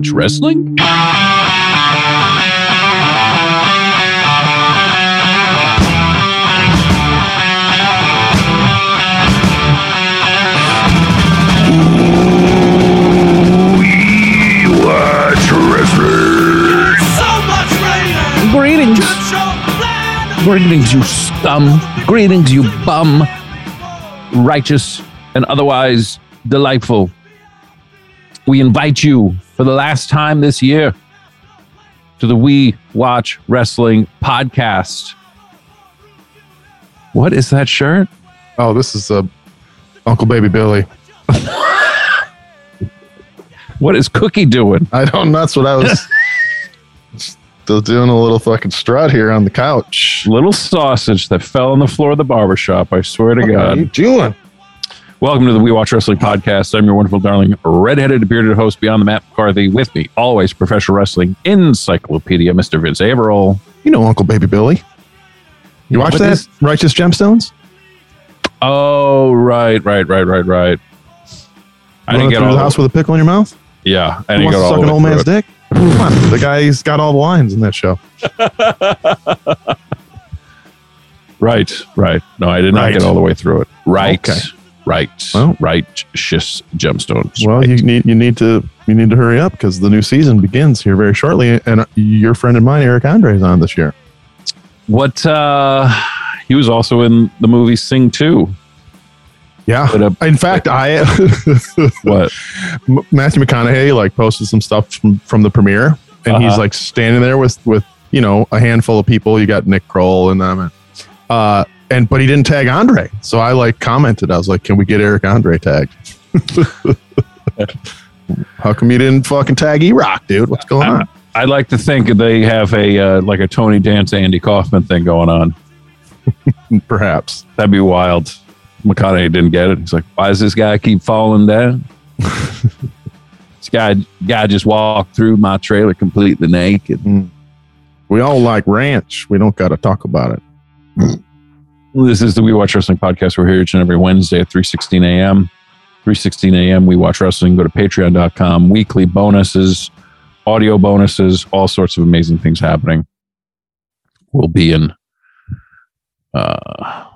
Watch Wrestling. Greetings. Greetings, you scum. Greetings, you bum. Righteous and otherwise delightful. We invite you for the last time this year to the We Watch Wrestling podcast. What is that shirt? Oh, this is uh, Uncle Baby Billy. What is Cookie doing? I don't. Know that's what I was still doing. A little fucking strut here on the couch. Little sausage that fell on the floor of the barbershop. I swear to God. What are you doing? Welcome to the We Watch Wrestling podcast. I'm your wonderful, darling, redheaded, bearded host, Beyond the Map McCarthy. With me, always professional wrestling encyclopedia, Mr. Vince Averill. You know Uncle Baby Billy. You watch that is- Righteous Gemstones? Oh, right, right, right, right, right. I didn't get all the house with a pickle in your mouth. Yeah, I You didn't want get all suck the an old man's it. dick? Come on, the guy's got all the lines in that show. Right, right. No, I did not Right. get all the way through it. Right, Okay. Right, Well. righteous gemstones. Well, right. you need you need to you need to hurry up because the new season begins here very shortly, and your friend of mine, Eric Andre, is on this year. what? uh He was also in the movie Sing Two. Yeah. Uh, In fact, I what? Matthew McConaughey like posted some stuff from, from the premiere, and he's Uh-huh. like standing there with with you know a handful of people. You got Nick Kroll and them, and, uh, and but he didn't tag Andre. So I like commented. I was like, "Can we get Eric Andre tagged?" How come you didn't fucking tag E Rock, dude? What's going on? I'd like to think they have a uh, like a Tony Danza, Andy Kaufman thing going on. Perhaps. That'd be wild. McConaughey didn't get it. He's like, why does this guy keep falling down? this guy guy just walked through my trailer completely naked. We all like ranch. We don't got to talk about it. This is the We Watch Wrestling podcast. We're here each and every Wednesday at 3.16 a.m. 3.16 a.m. We Watch Wrestling. Go to patreon.com. Weekly bonuses, audio bonuses, all sorts of amazing things happening. We'll be in uh,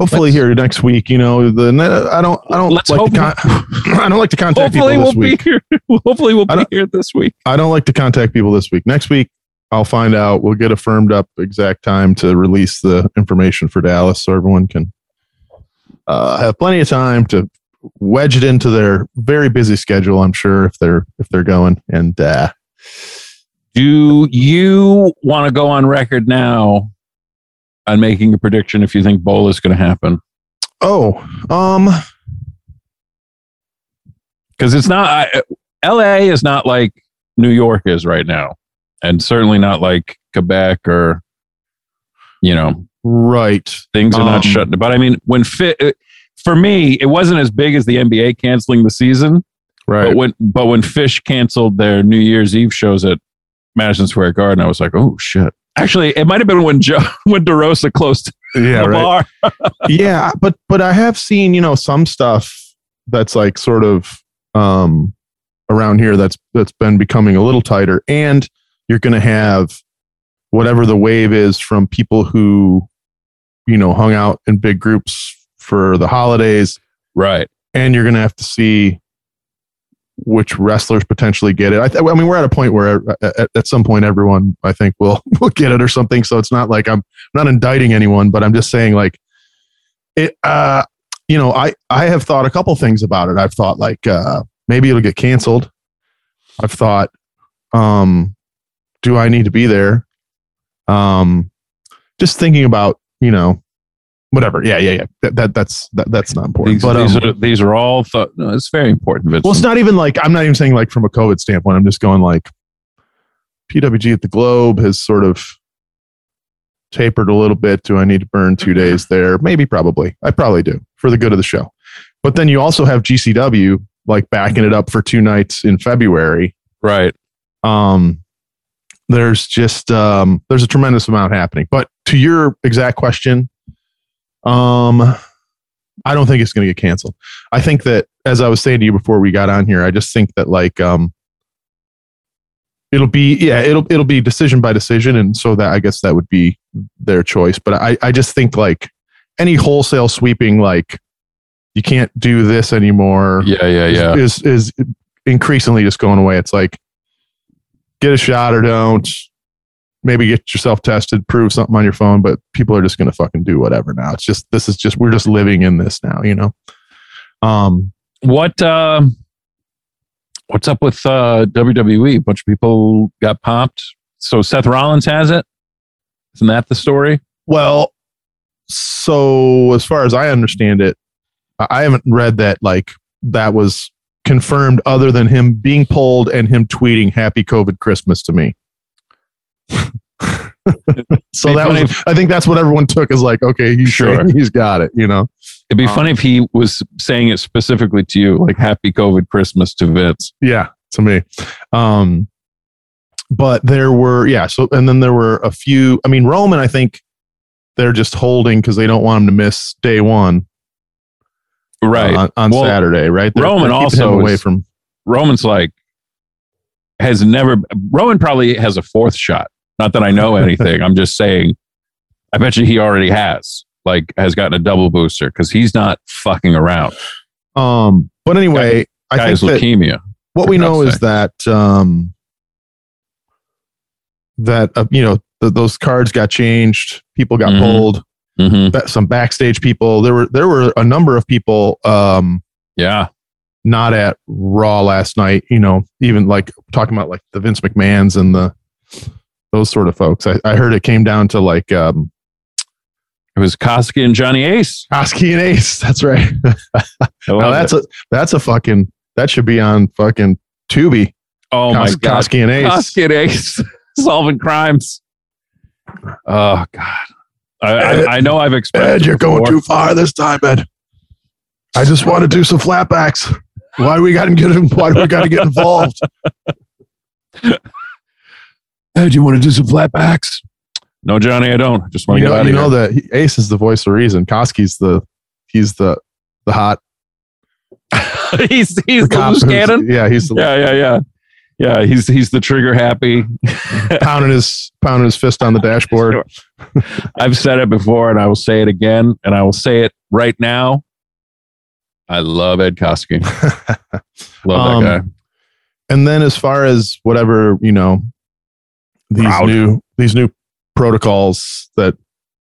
Hopefully Let's- here next week. You know, the I don't I don't like hope- to con- I don't like to contact hopefully people we'll this week. be here. Hopefully we'll be here this week. I don't like to contact people this week. Next week, I'll find out. We'll get a firmed up exact time to release the information for Dallas so everyone can uh, have plenty of time to wedge it into their very busy schedule. I'm sure if they're if they're going and uh, Do you want to go on record now on making a prediction if you think Bowl is going to happen? oh um Because it's not, I, LA is not like New York is right now, and certainly not like Quebec or, you know, right things are Um, not shut. But I mean, when fit, for me, it wasn't as big as the NBA canceling the season. right But when but when Phish canceled their New Year's Eve shows at Madison Square Garden, I was like, oh shit. Actually, it might have been when Joe when DeRosa closed yeah the right bar. yeah but but I have seen you know some stuff that's like sort of um around here that's that's been becoming a little tighter and you're going to have whatever the wave is from people who you know hung out in big groups for the holidays Right. and you're going to have to see which wrestlers potentially get it. I, th- I mean, we're at a point where uh, at, at some point everyone, I think, will will get it or something. So it's not like I'm, I'm not indicting anyone, but I'm just saying like it. Uh, you know, I I have thought a couple things about it. I've thought like uh, maybe it'll get canceled. I've thought, um, do I need to be there? Um, just thinking about you know whatever. Yeah, yeah, yeah. That, that that's that, that's not important. These, but these, um, are, these are all thought. No, it's very important. Vincent. well, it's not even like I'm not even saying like from a COVID standpoint. I'm just going like PWG at the Globe has sort of tapered a little bit. Do I need to burn two days there? Maybe, probably. I probably do for the good of the show. But then you also have GCW like backing it up for two nights in February. right. Um, there's just um, there's a tremendous amount happening. But to your exact question, um, I don't think it's going to get canceled. I think that, as I was saying to you before we got on here, I just think that like um, it'll be yeah it'll it'll be decision by decision and so that i guess that would be their choice but i i just think like any wholesale sweeping like you can't do this anymore Yeah, yeah, yeah. is is increasingly just going away it's like get a shot or don't maybe get yourself tested prove something on your phone but people are just going to fucking do whatever now it's just this is just we're just living in this now you know um What uh, what's up with uh, WWE? A bunch of people got popped. So Seth Rollins has it. Isn't that the story? Well, so as far as I understand it, I I haven't read that like that was confirmed other than him being pulled and him tweeting happy COVID Christmas to me. so that was I think that's what everyone took as like, okay, he's Sure. sure he's got it, you know. It'd be Um, funny if he was saying it specifically to you, like "Happy COVID Christmas" to Vince. Yeah, to me. Um but there were yeah, so and then there were a few I mean Roman I think they're just holding because they don't want him to miss day one. Right. on, on Well, Saturday, right? Roman keeping also away is- from Roman's like has never. Roman probably has a fourth shot. Not that I know anything. I'm just saying. I bet you he already has. Like has gotten a double booster because he's not fucking around. um. But anyway, I Guy think has that leukemia. what we know is that um that uh, you know th- those cards got changed, people got Mhm. pulled, hmm some backstage people. There were there were a number of people um Yeah. not at Raw last night. You know, even like talking about like the Vince McMahon's and the those sort of folks. I, I heard it came down to like um It was Koskey and Johnny Ace. Oski and Ace. That's right. Now that's it. a that's a fucking that should be on fucking Tubi. oh my god. Koskey and Ace. Koskey and Ace solving crimes. Oh god. I, I, I know I've expressed. Ed, you're going too far this time, Ed. I just want to do some flatbacks. Why do we got to get Why do we got to get involved? Ed, you want to do some flatbacks? No, Johnny, I don't. I just want You to get know, out you of know here. that he- Ace is the voice of reason. Koskey's the he's the the hot he's he's the, loose cannon. Yeah, he's the, Yeah, yeah, yeah. Yeah, he's he's the trigger happy. pounding his pounding his fist on the dashboard. I've said it before and I will say it again and I will say it right now. I love Ed Koskey. Love Um, that guy. And then as far as whatever, you know, these Proud. new these new protocols that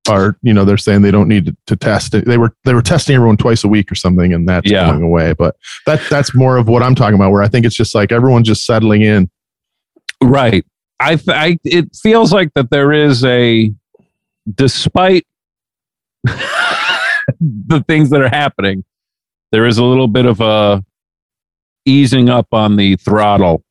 are, you know, they're saying they don't need to, to test it. They were they were testing everyone twice a week or something, and that's Yeah. going away. But that that's more of what I'm talking about, where I think it's just like everyone's just settling in. Right. I, th- I it feels like that there is a despite the things that are happening, there is a little bit of a easing up on the throttle.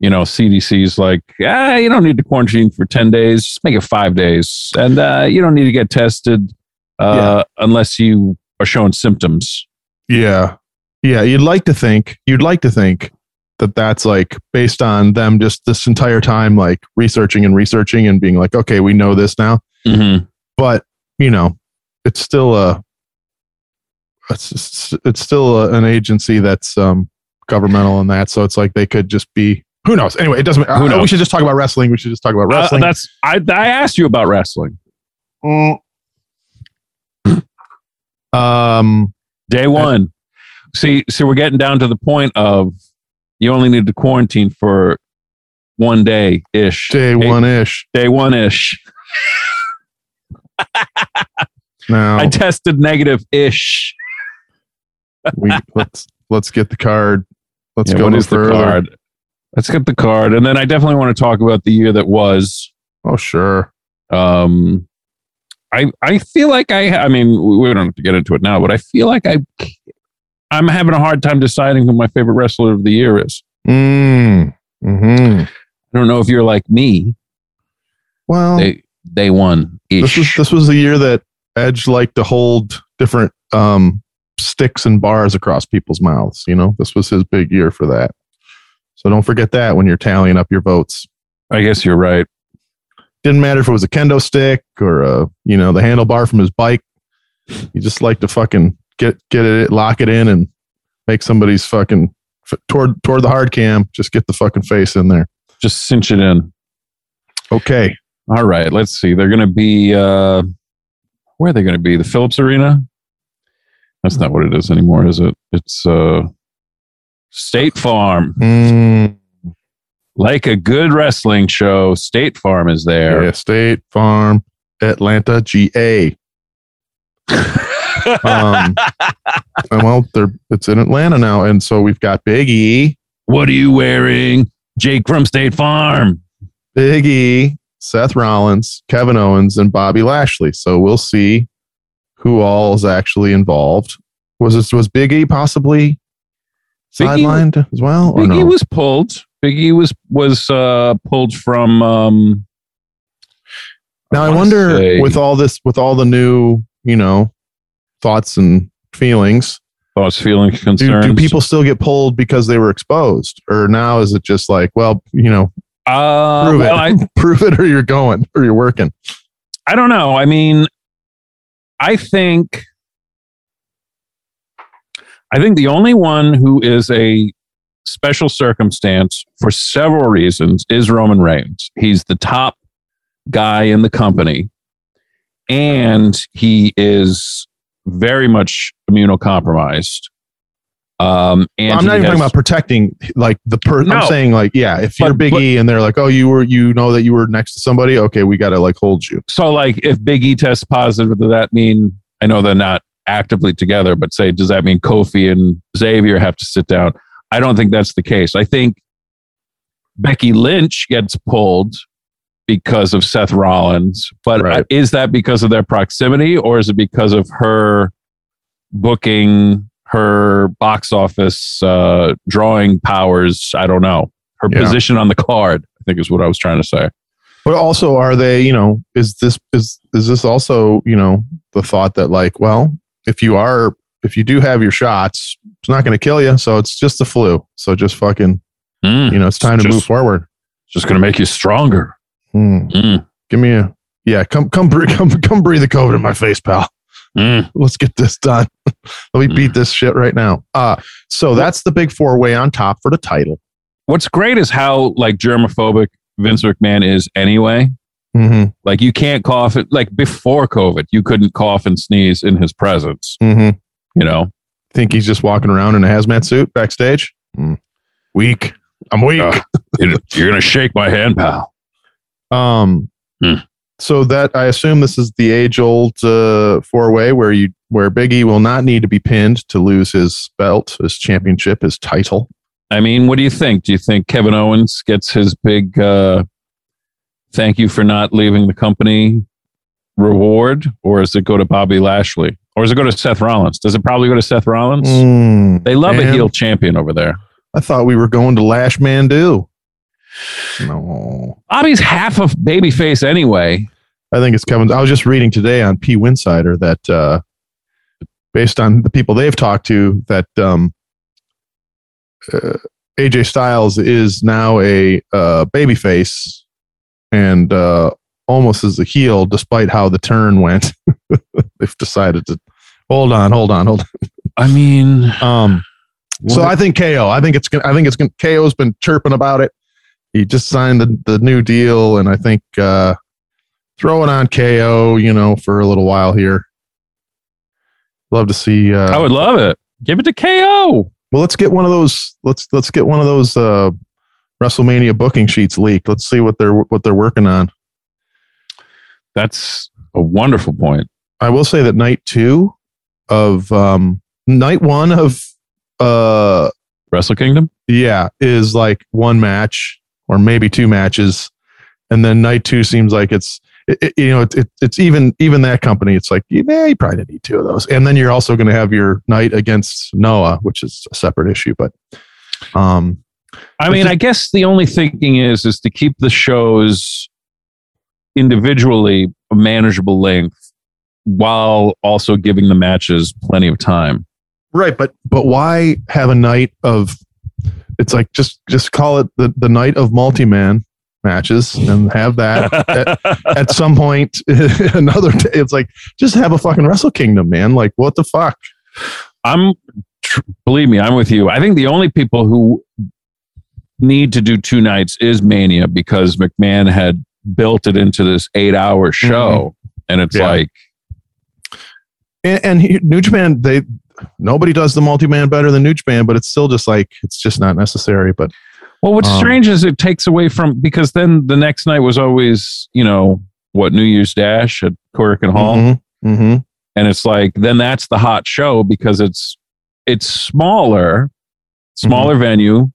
You know, CDC's like, ah, you don't need to quarantine for 10 days, just make it five days. And uh, you don't need to get tested uh, unless you are showing symptoms. Yeah, yeah. You'd like to think you'd like to think that that's like based on them just this entire time like researching and researching and being like, okay, we know this now. Mm-hmm. but you know it's still a it's, it's still a, an agency that's um governmental and that so it's like they could just be who knows anyway it doesn't Who uh, we should just talk about wrestling we should just talk about Uh, wrestling that's I, I asked you about wrestling. Mm. um Day one. See, see, we're getting down to the point of you only need to quarantine for one day ish. day one ish Day one ish. now I tested negative ish. we let's let's get the card let's Yeah, go what no is the card? Let's get the card, and then I definitely want to talk about the year that was. oh sure Um, I I feel like I. I mean, we don't have to get into it now, but I feel like I. I'm having a hard time deciding who my favorite wrestler of the year is. mm. hmm I don't know if you're like me. well They they won this was this was the year that Edge liked to hold different um, sticks and bars across people's mouths. You know, this was his big year for that. So don't forget that when you're tallying up your votes. I guess you're right. Didn't matter if it was a kendo stick or a you know the handlebar from his bike. You just like to fucking get get it, lock it in, and make somebody's fucking f- toward toward the hard cam. Just get the fucking face in there. Just cinch it in. Okay. All right. Let's see. They're going to be, uh, where are they going to be? The Phillips Arena? That's not what it is anymore, is it? It's uh, State Farm. Mm, Like a good wrestling show, State Farm is there. yeah, State Farm, Atlanta, GA. Um, and well, they're it's in Atlanta now, and so we've got Big E, what are you wearing? Jake from State Farm. Big E, Seth Rollins, Kevin Owens, and Bobby Lashley. So we'll see who all is actually involved. Was this was Big E possibly Big E- sidelined as well? Or Big E no? was pulled. Big E was was uh, pulled from. Um, now I wanna wonder say- with all this, with all the new, you know, thoughts and feelings, thoughts, feelings, do, concerns. do people still get pulled because they were exposed, or now is it just like, well, you know, Uh, prove well, I, it, prove it, or you're going, or you're working. I don't know. I mean, I think I think the only one who is a special circumstance for several reasons is Roman Reigns. He's the top guy in the company, and he is very much immunocompromised. Um, and I'm not even talking about protecting like the person. No. I'm saying like, yeah, if you're Big but- E and they're like, oh, you were, you know that you were next to somebody. Okay, we got to like hold you. so like if Big E tests positive, does that mean I know they're not actively together, but say does that mean Kofi and Xavier have to sit down? I don't think that's the case. I think Becky Lynch gets pulled because of Seth Rollins, but Right. is that because of their proximity or is it because of her booking her box office uh, drawing powers? I don't know. Her Yeah. position on the card, I think is what I was trying to say. But also, are they, you know, is this is is this also, you know, the thought that like, well, if you are, if you do have your shots, it's not going to kill you, so it's just the flu. So just fucking, Mm, you know, it's time to Just- move forward. just going to make you stronger. Hmm. Mm, Give me a, yeah, come come breathe, come come breathe the COVID in my face, pal. mm. let's get this done. Let me beat this shit right now. Uh, so that's the big four way on top for the title. What's great is how like germophobic Vince McMahon is anyway. Mm-hmm. Like you can't cough it. Like before COVID, you couldn't cough and sneeze in his presence. Mm-hmm. You know, Think he's just walking around in a hazmat suit backstage? Mm. Weak. I'm weak. Uh. you're gonna shake my hand, pal. um. Hmm. So that I assume this is the age old uh, four way where you where Biggie will not need to be pinned to lose his belt, his championship, his title. I mean, what do you think? Do you think Kevin Owens gets his big uh, thank you for not leaving the company reward, or does it go to Bobby Lashley, or does it go to Seth Rollins? Does it probably go to Seth Rollins? Mm, They love a heel champion over there. I thought we were going to Lash Mandu. No. Bobby's half of babyface anyway. I think it's Kevin. I was just reading today on PWInsider that uh, based on the people they've talked to, that um, uh, AJ Styles is now a uh, babyface and uh, almost as a heel, despite how the turn went. they've decided to hold on, hold on, hold on. I mean. Um, so I think KO. I think it's gonna. I think it's gonna. KO's been chirping about it. He just signed the the new deal, and I think uh, throw it on KO. You know, for a little while here. Love to see. Uh, I would love it. Give it to KO. well, let's get one of those. Let's let's get one of those uh, WrestleMania booking sheets leaked. Let's see what they're what they're working on. That's a wonderful point. I will say that night two of um, night one of uh, Wrestle Kingdom. yeah is like one match or maybe two matches and then night two seems like it's it, you know it, it, it's even even that company it's like yeah you probably need two of those and then you're also going to have your night against noah which is a separate issue but um I mean, I guess the only thinking is is to keep the shows individually a manageable length while also giving the matches plenty of time. right but but why have a night of it's like just just call it the the night of multi-man matches and have that at, at some point another day it's like just have a fucking wrestle kingdom man like what the fuck I'm tr- believe me, I'm with you. I think the only people who need to do two nights is Mania because McMahon had built it into this eight hour show. And it's Mm-hmm. Yeah. like, And, and he- New Japan, they nobody does the multi man better than New Japan, but it's still just like it's just not necessary. But well, what's Um, strange is it takes away from because then the next night was always, you know, what New Year's Dash at and Hall. Mhm, mhm. and it's like then that's the hot show because it's it's smaller smaller Mm-hmm. venue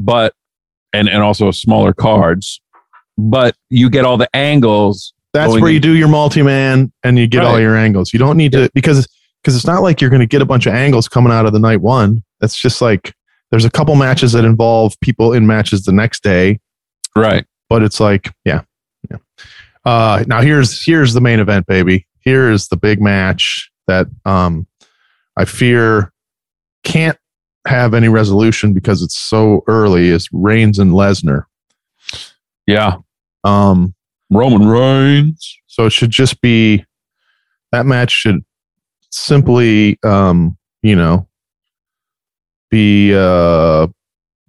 but and and also smaller cards but you get all the angles that's where in- you do your multi man and you get all your angles. You don't need to because because it's not like you're going to get a bunch of angles coming out of the night one. That's just like there's a couple matches that involve people in matches the next day, right but it's like yeah, yeah. Uh, now here's here's the main event, baby. Here is the big match that um I fear can't have any resolution because it's so early. Is Reigns and Lesnar. yeah Um, roman reigns So it should just be that match should simply, um, you know, be uh,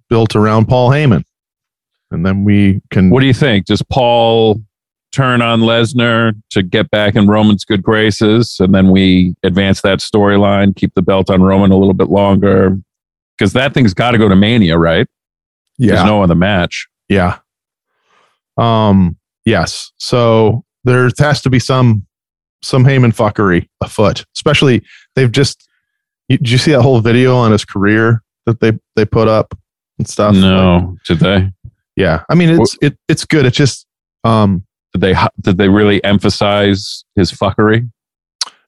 built around Paul Heyman, and then we can. what do you think does paul turn on lesnar to get back in roman's good graces and then we advance that storyline keep the belt on roman a little bit longer because that thing's got to go to mania right there's yeah, no other match yeah. Um. Yes. So there has to be some some Heyman fuckery afoot. Especially they've just. you- Did you see that whole video on his career that they they put up and stuff? Like, no did they yeah. I mean, it's it it's good. It's just um did they did they really emphasize his fuckery?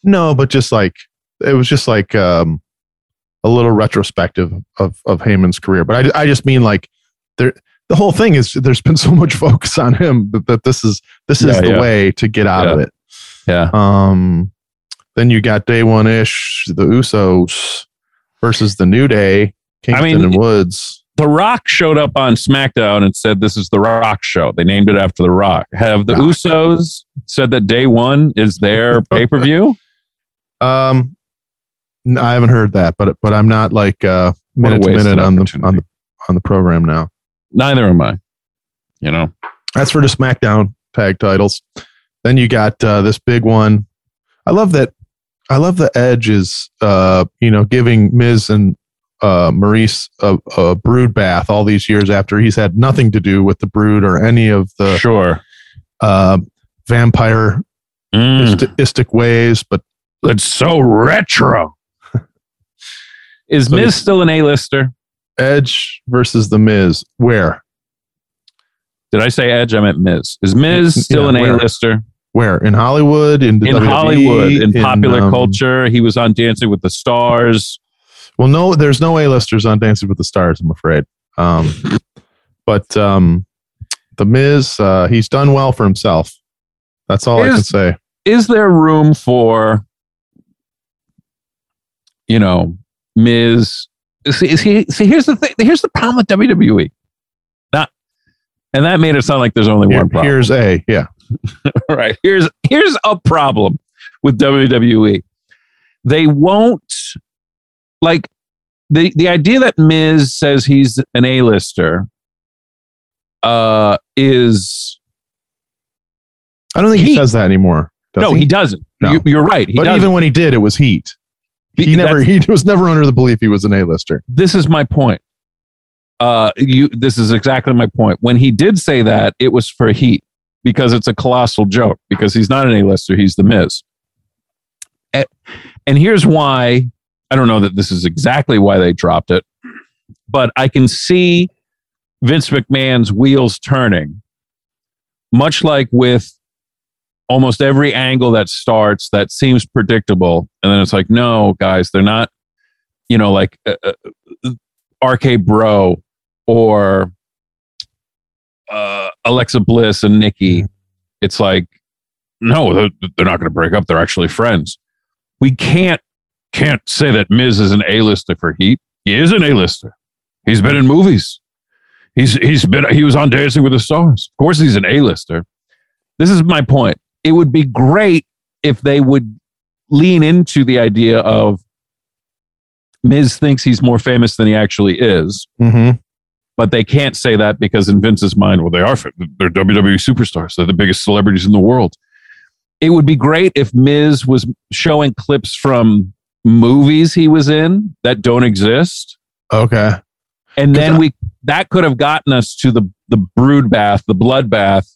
No, but just like it was just like um, a little retrospective of of Heyman's career. But I, I just mean like there the whole thing is there's been so much focus on him that, that this is this is Yeah, the yeah. way to get out of it. Yeah, Um, then you got day one ish the Usos versus the New Day, Kingston mean, and Woods. The Rock showed up on SmackDown and said this is the Rock show. They named it after the Rock. Have the. Usos said that day one is their pay per view? Um, n- I haven't heard that, but but I'm not like uh, minute to minute on the on the on the program now. Neither am I. You know, That's for the SmackDown tag titles. Then you got uh, this big one. I love that. I love the Edge is, uh, you know, giving Miz and uh, Maryse a, a brood bath all these years after he's had nothing to do with the brood or any of the sure. uh, vampire Mm, isti- istic ways. But it's so retro. Is So Miz still an A-lister? Edge versus the Miz, where, Did I say Edge? I meant Miz. Is Miz Yeah, still an where? A-lister? where in Hollywood, in, the in WWE, Hollywood, in popular um, culture. He was on Dancing with the Stars. Well, no, there's no A-listers on Dancing with the Stars, I'm afraid. Um, but um, the Miz, uh, he's done well for himself. That's all I can say. Is there room for, you know, Miz? See, see, see, here's the thing. Here's the problem with WWE. Not, and that made it sound like there's only Here- one problem. here's A. Yeah. right. Here's here's a problem with WWE. They won't like the the idea that Miz says he's an A-lister uh is I don't think he, He- says that anymore. no, he, doesn't. No. You, you're right. He but doesn't. even when he did, it was heat. He never. He was never under the belief he was an A-lister. this is my point. Uh, you. This is exactly my point. When he did say that, it was for heat because it's a colossal joke. Because he's not an A-lister. He's the Miz. And, and here's why. I don't know that this is exactly why they dropped it, but I can see Vince McMahon's wheels turning, much like with almost every angle that starts that seems predictable, and then it's like, no, guys, they're not. You know, like uh, uh, RK Bro or uh, Alexa Bliss and Nikki. It's like, no, they're, they're not going to break up. They're actually friends. We can't can't say that Miz is an A-lister for Heat. He is an A-lister. He's been in movies. He's he's been he was on Dancing with the Stars. Of course, he's an A-lister. This is my point. It would be great if they would lean into the idea of Miz thinks he's more famous than he actually is. Mm-hmm. but they can't say that because in Vince's mind, well, they are they're WWE superstars. They're the biggest celebrities in the world. It would be great if Miz was showing clips from movies he was in that don't exist. Okay. And then we that could have gotten us to the the brood bath, the blood bath,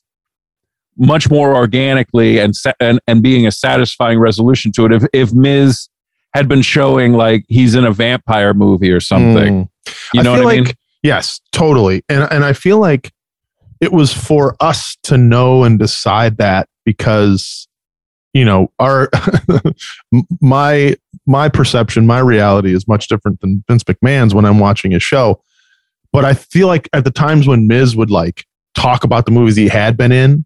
much more organically and and and being a satisfying resolution to it. If if Miz had been showing like he's in a vampire movie or something, mm. you know I what I mean? Like, yes, totally. And and I feel like it was for us to know and decide that because you know our my my perception my reality is much different than vince mcmahon's when i'm watching his show but I feel like at the times when Miz would like talk about the movies he had been in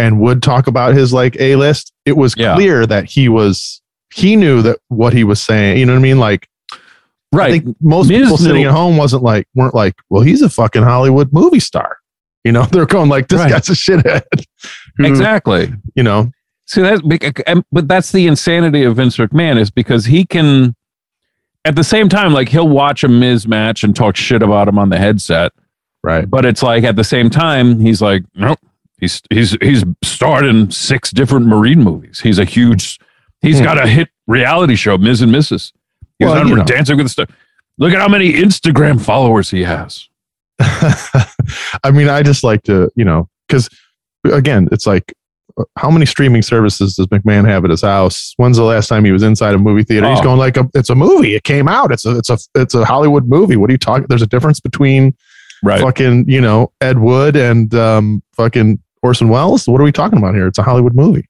and would talk about his like A list, it was yeah. clear that he was he knew that what he was saying. You know what I mean? Like, right? I think most Miz people sitting at home wasn't like weren't like, well, he's a fucking Hollywood movie star. You know, they're going like, this right. guy's a shithead. Who, exactly. You know. See that, but that's the insanity of Vince McMahon is because he can at the same time, like he'll watch a Miz match and talk shit about him on the headset. Right. But it's like at the same time, he's like, nope. He's he's he's starred in six different Marine movies. He's a huge he's hmm. got a hit reality show, Miz and Mrs. He's well, on Dancing with the Stars. Look at how many Instagram followers he has. I mean, I just like to, you know, because again, it's like how many streaming services does McMahon have at his house? When's the last time he was inside a movie theater? Oh. He's going like, a, it's a movie. It came out. It's a, it's a, it's a Hollywood movie. What are you talking? There's a difference between right. fucking, you know, Ed Wood and um, fucking Orson Welles. What are we talking about here? It's a Hollywood movie.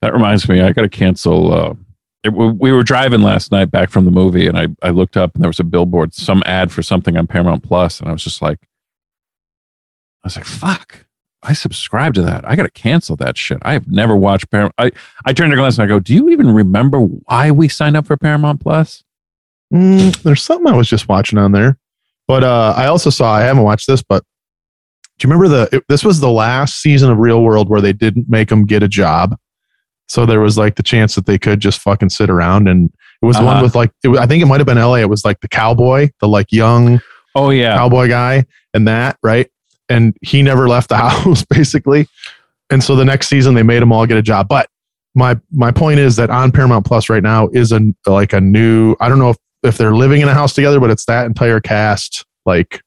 That reminds me, I got to cancel. Uh, it, we were driving last night back from the movie, and I, I looked up and there was a billboard, some ad for something on Paramount Plus, and I was just like, I was like, fuck. I subscribe to that. I got to cancel that shit. I have never watched Paramount. I, I turned to Glenn and I go, Do you even remember why we signed up for Paramount Plus? Mm, there's something I was just watching on there. But uh, I also saw, I haven't watched this, but do you remember the, it, this was the last season of Real World where they didn't make them get a job. So there was like the chance that they could just fucking sit around. And it was uh-huh. one with like, it, I think it might have been LA. It was like the cowboy, the like young oh yeah cowboy guy and that, right? and he never left the house basically. And so the next season they made them all get a job. But my my point is that on Paramount Plus right now is a like a new. I don't know if if they're living in a house together, but it's that entire cast like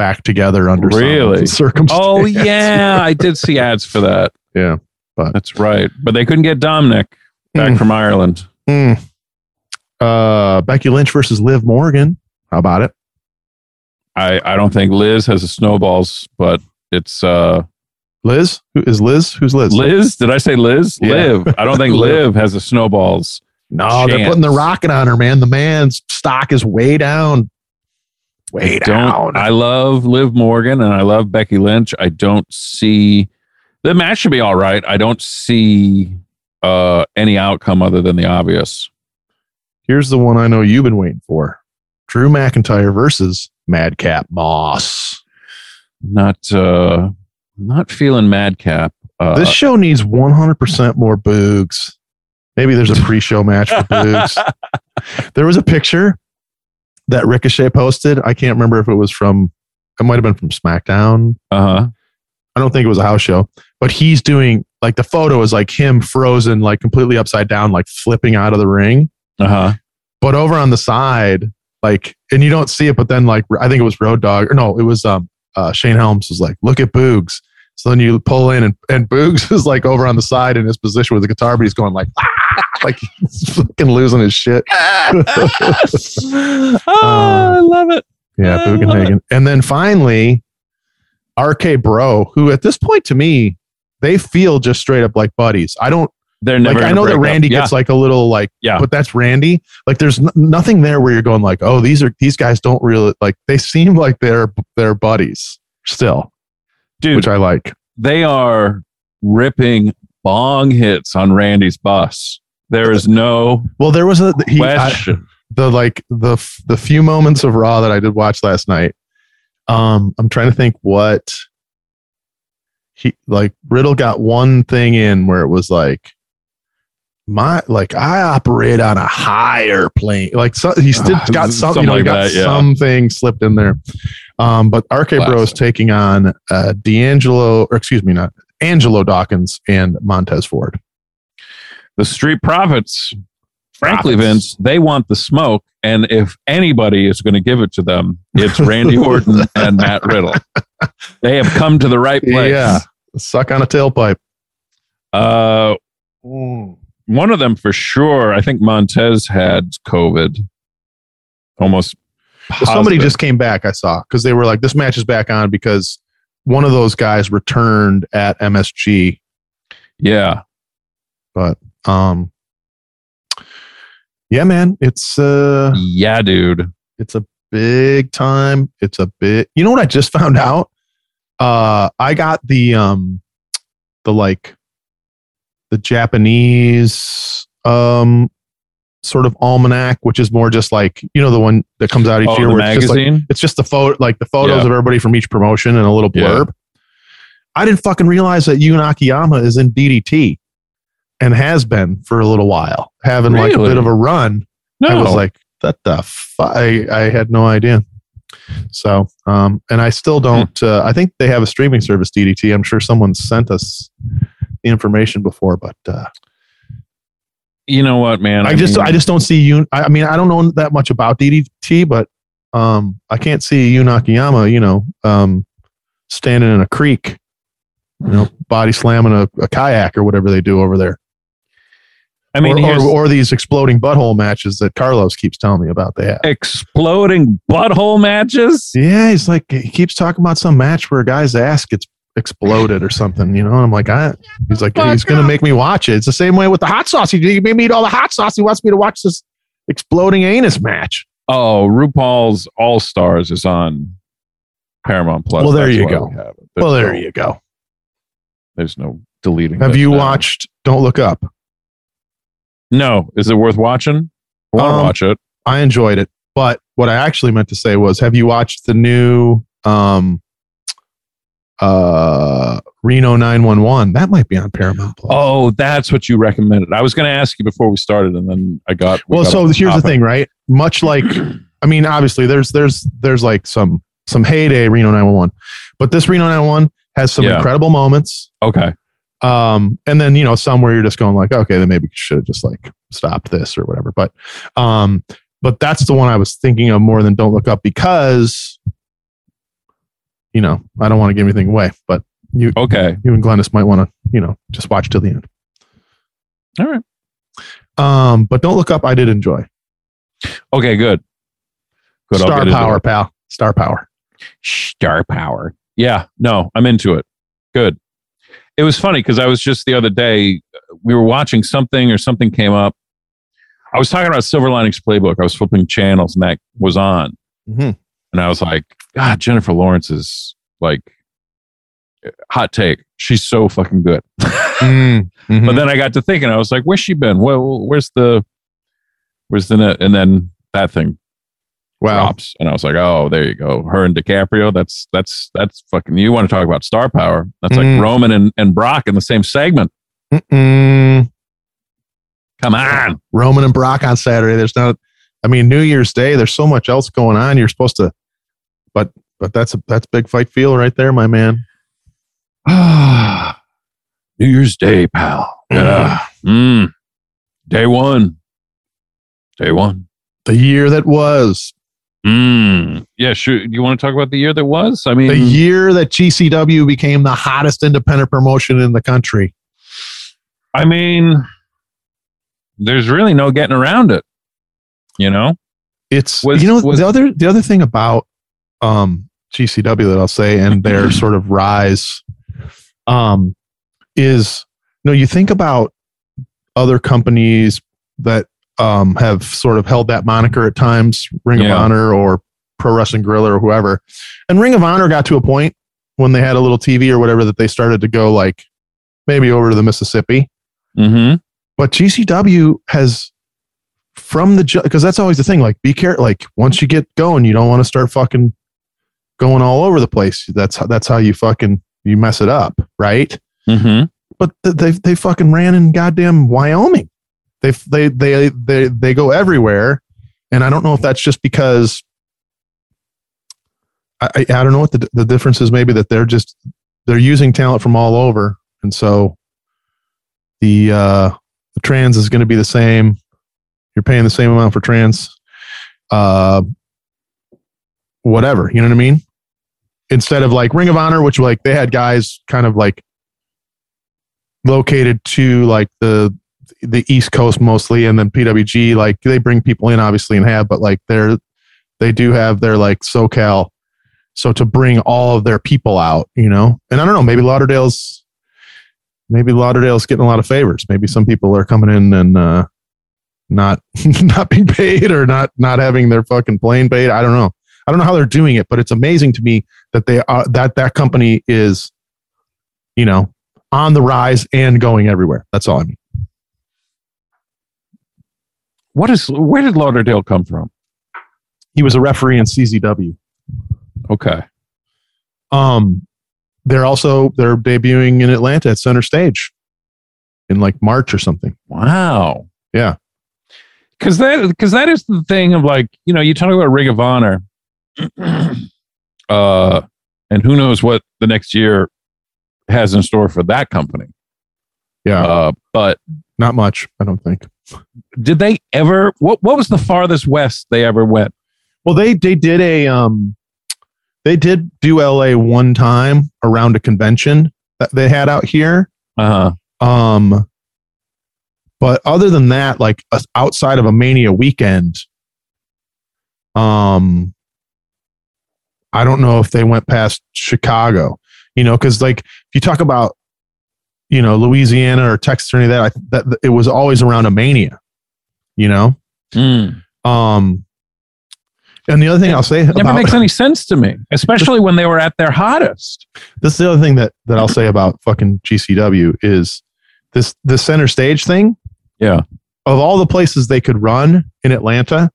back together under really circumstances. Oh yeah, I did see ads for that. Yeah, but that's right. But they couldn't get Dominic back mm. from Ireland. Mm. Uh, Becky Lynch versus Liv Morgan. How about it? I, I don't think Liz has a snowballs, but it's uh Liz? Who is Liz? Who's Liz? Liz? Did I say Liz? Yeah. Liv. I don't think Liv has a snowballs. No, chance. they're putting the rocket on her, man. The man's stock is way down. Way I down. I love Liv Morgan and I love Becky Lynch. I don't see the match should be all right. I don't see uh any outcome other than the obvious. Here's the one I know you've been waiting for. Drew McIntyre versus Madcap Moss. Not uh not feeling Madcap. Uh, this show needs 100% more boogs. Maybe there's a pre-show match for boogs. there was a picture that Ricochet posted. I can't remember if it was from it might have been from SmackDown. Uh-huh. I don't think it was a house show, but he's doing like the photo is like him frozen, like completely upside down, like flipping out of the ring. Uh-huh. But over on the side, like, and you don't see it, but then like I think it was Road Dog or no, it was um uh, Shane Helms was like, look at Boogs. So then you pull in and, and Boogs is like over on the side in his position with the guitar, but he's going like, ah! like he's fucking losing his shit. oh, I love it. Yeah, Bugenhagen. And then finally, RK Bro, who at this point to me, they feel just straight up like buddies. I don't they're never. Like, I know that Randy up. gets yeah. like a little like, yeah, but that's Randy. Like, there's n- nothing there where you're going like, oh, these are these guys don't really like. They seem like they're they're buddies still, dude. Which I like. They are ripping bong hits on Randy's bus. There is no well. There was a he, question. I, the like the the few moments of Raw that I did watch last night. Um, I'm trying to think what he like. Riddle got one thing in where it was like my like I operate on a higher plane. Like so, he still Ah, got some, something you know, like got that, yeah. something slipped in there. Um, but RK Bro is taking on uh, D'Angelo, or excuse me, not Angelo Dawkins and Montez Ford. The Street Profits, frankly, Profits. Vince, they want the smoke. And if anybody is going to give it to them, it's Randy Orton and Matt Riddle. They have come to the right place. Yeah, suck on a tailpipe. Uh, one of them for sure. I think Montez had COVID. Almost. Well, somebody just came back. I saw because they were like, "This match is back on" because one of those guys returned at MSG. Yeah. But um, yeah, man, it's uh, Yeah, dude. it's a big time. It's a bit. You know what I just found out? Uh, I got the um, the like, the Japanese um, sort of almanac, which is more just like you know the one that comes out each Oh, year where it's just like magazine. it's just the photo, like the photos Yeah. of everybody from each promotion and a little Yeah. blurb. I didn't fucking realize that Jun Akiyama is in DDT and has been for a little while, having like a bit of a run. no. I was like, that the fuck?" I, I had no idea. So, um, and I still don't. Uh, I think they have a streaming service, DDT. I'm sure someone sent us the information before, but uh, you know what, man? I just, mean, I just don't see you. I I mean, I don't know that much about DDT, but um, I can't see Jun Akiyama, you know, um, standing in a creek, you know, body slamming a, a kayak or whatever they do over there. I mean, or, or, or these exploding butthole matches that Carlos keeps telling me about. They have. exploding butthole matches. Yeah, he's like he keeps talking about some match where a guy's ass gets exploded or something. You know, and I'm like, I. He's like, Fuck he's gonna make me watch it. It's the same way with the hot sauce. He, he made me eat all the hot sauce. He wants me to watch this exploding anus match. Oh, RuPaul's All Stars is on Paramount Plus. Well, there That's you go. we. There's well, there no- you go. There's no deleting. Have you now. watched Don't Look Up? No. Is it worth watching? I want to Um, watch it. I enjoyed it, but what I actually meant to say was, have you watched the new um, uh, Reno 911? That might be on Paramount Plus. Oh, that's what you recommended. I was going to ask you before we started, and then I got. we well got so here's the thing right much like i mean obviously there's there's there's like some some heyday reno 911 but this reno 911 has some Yeah. incredible moments Okay. um and then you know some where you're just going like okay then maybe we should have just like stopped this or whatever but um but that's the one i was thinking of more than don't look up because you know i don't want to give anything away but you Okay. you and glennis might want to you know just watch till the end All right. um but don't look up i did enjoy Okay. Good. Good. Star power it. pal star power Star power. Yeah. No, I'm into it. Good. It was funny because I was just the other day, we were watching something or something came up. I was talking about Silver Linings Playbook. I was flipping channels and that was on. Mhm. And I was like, God, Jennifer Lawrence is like, hot take. She's so fucking good. Mm, mhm. But then I got to thinking, I was like, where's she been? Well, where's the, where's the net? And then that thing wow. drops. And I was like, oh, there you go. Her and DiCaprio. That's, that's, that's fucking, you want to talk about star power. That's Mm. like Roman and, and Brock in the same segment. Mm-mm. Come on. Roman and Brock on Saturday. There's not. I mean, New Year's Day. There's so much else going on. You're supposed to, but but that's a that's big fight feel right there, my man. New Year's Day, pal. Yeah. Mm. Day one. Day one. The year that was. Mm. Yeah, sure. Do you want to talk about the year that was? I mean, The year that GCW became the hottest independent promotion in the country. I mean, there's really no getting around it. You know? It's Was- you know was- the other the other thing about um, GCW that I'll say and their sort of rise um, is you know you think about other companies that um, have sort of held that moniker at times, Ring Yeah. of Honor or Pro Wrestling Guerrilla or whoever, and Ring of Honor got to a point when they had a little TV or whatever that they started to go like maybe over to the Mississippi Mm-hmm. but GCW has from the because that's always the thing. Like, be careful. Like, once you get going, you don't want to start fucking going all over the place. That's how that's how you fucking you mess it up, right? Mm-hmm. But th- they they fucking ran in goddamn Wyoming. They they they they they go everywhere, and I don't know if that's just because I I, I don't know what the the difference is. Maybe that they're just they're using talent from all over, and so the uh, the trans is going to be the same. You're paying the same amount for trans, uh, whatever. You know what I mean? Instead of like Ring of Honor, which like they had guys kind of like located to like the the East Coast mostly, and then PWG like they bring people in obviously and have, but like they're they do have their like SoCal. So to bring all of their people out, you know, and I don't know, maybe Lauderdale's maybe Lauderdale's getting a lot of favors. Maybe some people are coming in and uh, not not being paid or not not having their fucking plane paid. I don't know. I don't know how they're doing it, but it's amazing to me that they are that that company is, you know, on the rise and going everywhere. That's all I mean. What is where did Lauderdale come from? He was a referee in CZW. Okay. Um, they're also they're debuting in Atlanta at Center Stage in like March or something. Wow. Yeah. Cause that because that is the thing of like, you know, you talk about Ring of Honor. uh and who knows what the next year has in store for that company. Yeah. Uh but Not much, I don't think. did they ever what what was the farthest west they ever went? Well, they they did a um they did do LA one time around a convention that they had out here. Uh-huh. Um but other than that, like uh, outside of a Mania weekend, um I don't know if they went past Chicago. You know, because like if you talk about you know Louisiana or Texas or any of that, I, that it was always around a Mania. You know, Mm. um, and the other thing I'll say Never about makes any sense to me, especially when they were at their hottest. this is the other thing that that I'll say about fucking GCW is this the center stage thing. Yeah. Of all the places they could run in Atlanta,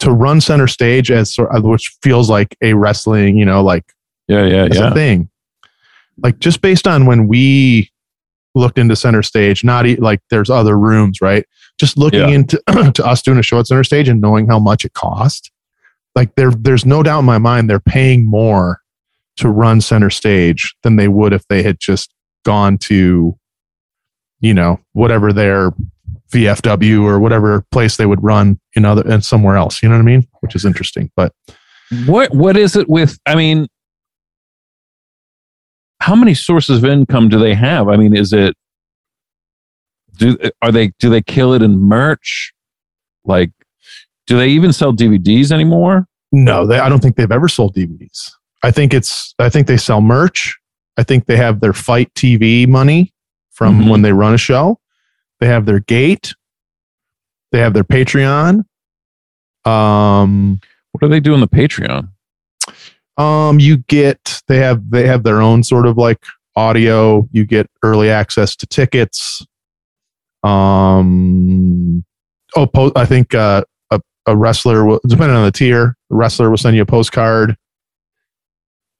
to run center stage as sort of, uh, which feels like a wrestling, you know, like Yeah, yeah, yeah. a thing. Like just based on when we looked into center stage, not e- like there's other rooms, right? Just looking Yeah. into to us doing a show at center stage and knowing how much it cost. Like there, there's no doubt in my mind they're paying more to run center stage than they would if they had just gone to, you know, whatever their VFW or whatever place they would run in other and somewhere else. You know what I mean? Which is interesting. But What what is it with I mean how many sources of income do they have? I mean, is it do are they do they kill it in merch? Like do they even sell DVDs anymore? No, they, I don't think they've ever sold DVDs. I think it's. I think they sell merch. I think they have their fight TV money from Mhm. when they run a show. They have their gate. They have their Patreon. Um, What do they do on the Patreon? um, you get. They have. They have their own sort of like audio. You get early access to tickets. Um. Oh, po- I think uh, a a wrestler, will, depending on the tier, the wrestler will send you a postcard.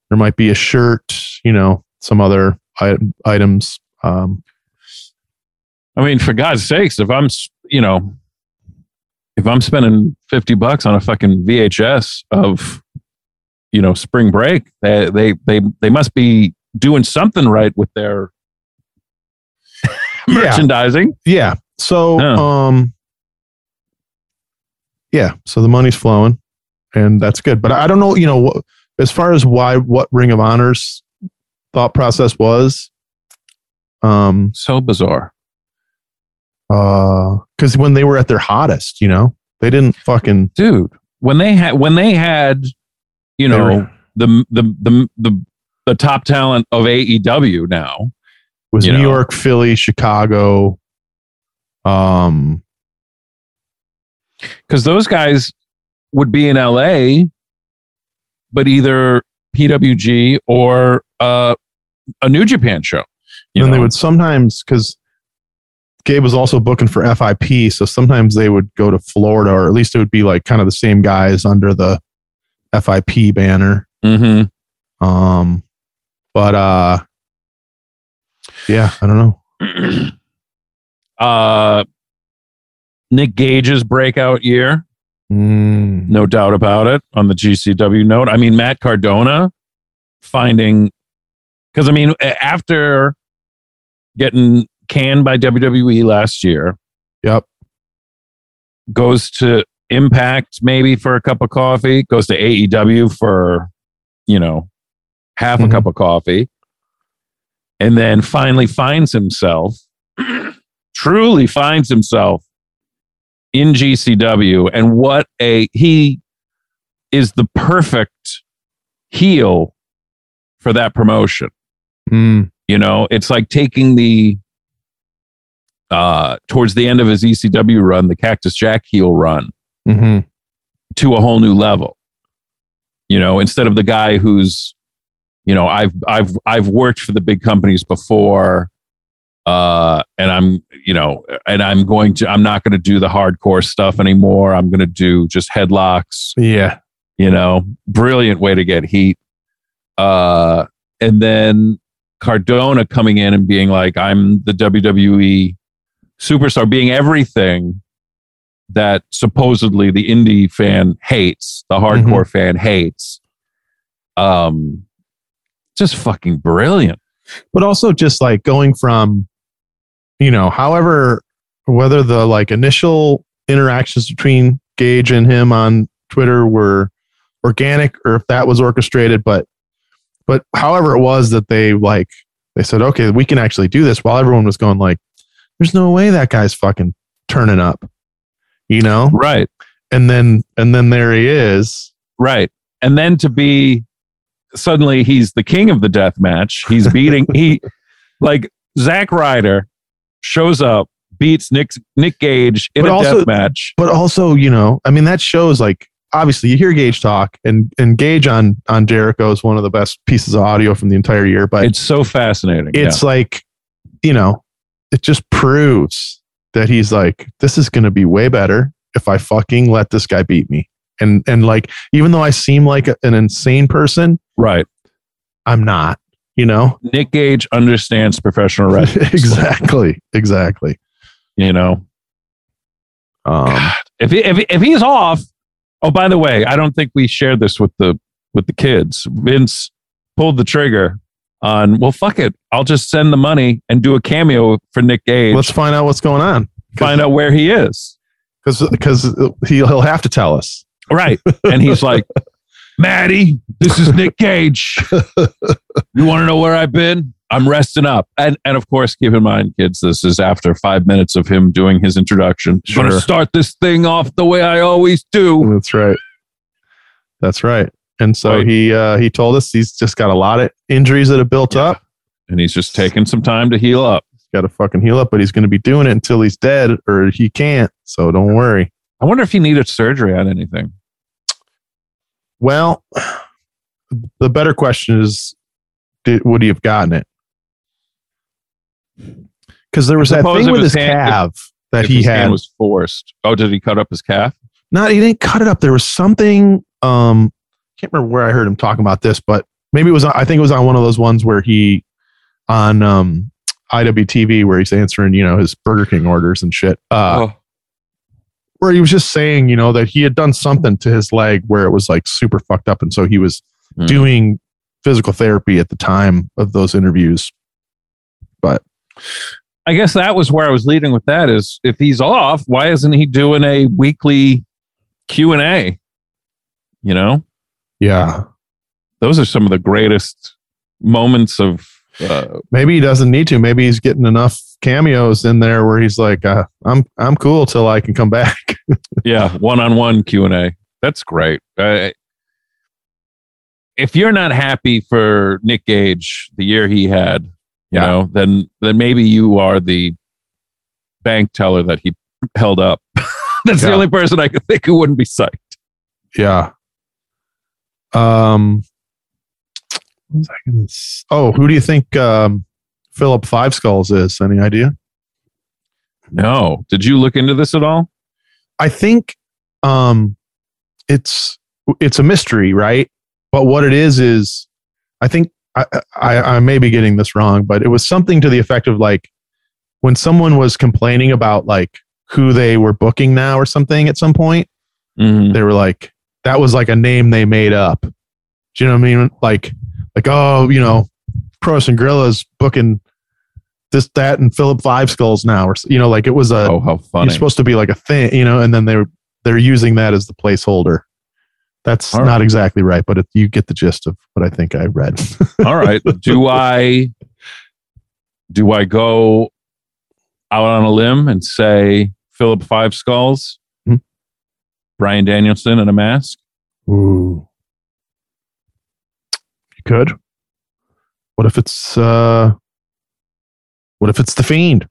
There might be a shirt, you know, some other I- items. Um, I mean, for God's sakes, if I'm, you know, if I'm spending 50 bucks on a fucking VHS of, you know, spring break, they, they, they, they must be doing something right with their merchandising. yeah. So, um, yeah. So the money's flowing, and that's good. But I don't know, you know, wh- as far as why what Ring of Honor's thought process was. Um, So bizarre. Uh, because when they were at their hottest, you know, they didn't fucking Dude, when they had, when they had, you know, were- the, the, the, the, the top talent of AEW now, was New know. York, Philly, Chicago. Um, because those guys would be in LA, but either PWG or uh, a New Japan show. You and they would sometimes because Gabe was also booking for FIP, so sometimes they would go to Florida, or at least it would be like kind of the same guys under the FIP banner. Mhm. Um, but uh, yeah, I don't know. uh, Nick Gage's breakout year, Mm. no doubt about it. On the GCW note, I mean Matt Cardona finding because I mean after getting canned by WWE last year, Yep. goes to Impact maybe for a cup of coffee, goes to AEW for, you know, half Mhm. a cup of coffee, and then finally finds himself, truly finds himself in GCW. And what a, he is the perfect heel for that promotion. Mm. You know, it's like taking the uh towards the end of his ECW run, the Cactus Jack heel run, hmm to a whole new level. You know, instead of the guy who's, you know, I've I've I've worked for the big companies before, uh, and I'm, you know, and I'm going to I'm not going to do the hardcore stuff anymore. I'm going to do just headlocks Yeah. you know brilliant way to get heat uh and then cardona coming in and being like i'm the wwe superstar being everything that supposedly the indie fan hates the hardcore fan hates. Um just fucking brilliant. But also just like going from you know however whether the like initial interactions between gage and him on twitter were organic or if that was orchestrated but but however it was that they like they said okay we can actually do this while everyone was going like there's no way that guy's fucking turning up you know? Right. And then and then there he is. Right. And then to be suddenly he's the king of the death match. He's beating he like Zack Ryder shows up beats Nick Nick Gage in But a also- death match. but also you know i mean that shows like obviously you hear gage talk and and gage on on jericho is one of the best pieces of audio from the entire year but it's so fascinating it's like you know it just proves that he's like this is going to be way better if i fucking let this guy beat me. And and like even though i seem like an insane person right. I'm not you know? Nick Gage understands professional wrestling. Exactly exactly. You know? Um if he, if he, if he's off oh by the way I don't think we shared this with the with the kids. Vince pulled the trigger on well fuck it I'll just send the money and do a cameo for Nick Gage let's find out what's going on find out where he is because because he'll, he'll have to tell us Right. And he's like, Maddie, this is Nick Gage. You want to know where I've been? I'm resting up. And and of course, keep in mind, kids, this is after five minutes of him doing his introduction. I'm gonna start this thing off the way I always do. That's right. That's right. And so Right. he uh, he told us he's just got a lot of injuries that have built Yeah. up. And he's just taking some time to heal up. He's got to fucking heal up, but he's going to be doing it until he's dead or he can't. So don't worry. I wonder if he needed surgery on anything. Well, the better question is, did, would he have gotten it? Because there was that thing with his hand- calf that If he his had. hand was forced. Oh, did he cut up his calf? not he didn't cut it up. There was something. Um, can't remember where I heard him talking about this, but maybe it was. I think it was on one of those ones where he on um IWTV where he's answering, you know, his Burger King orders and shit. Uh, oh, where he was just saying, you know, that he had done something to his leg where it was like super fucked up, and so he was Hmm. doing physical therapy at the time of those interviews. But I guess that was where I was leading with that is if he's off, why isn't he doing a weekly Q and A? You know, yeah, those are some of the greatest moments of uh, maybe he doesn't need to. Maybe he's getting enough cameos in there where he's like, uh, "I'm I'm cool till I can come back." yeah one-on-one q&a that's great if you're not happy for nick gage the year he had you Yeah. know then then maybe you are the bank teller that he held up that's the only person i could think who wouldn't be psyched Yeah. Um. what was I gonna s- Oh, who do you think um, Philip Five Skulls is? Any idea? no did you look into this at all I think um, it's it's a mystery, right? But what it is is, I think I, I I may be getting this wrong, but it was something to the effect of like when someone was complaining about like who they were booking now or something at some point. Mhm. They were like, that was like a name they made up. Do you know what I mean? Like, like, oh, you know, Pro and Gorilla's booking this, that, and Philip Five Skulls now, or you know, like it was a Oh, how funny! it's supposed to be like a thing, you know, and then they're they're using that as the placeholder. That's All not right. exactly right, but it, you get the gist of what I think I read. All right. Do I do I go out on a limb and say Philip Five Skulls. Bryan Danielson in a mask? Ooh, you could. What if it's uh, what if it's the fiend?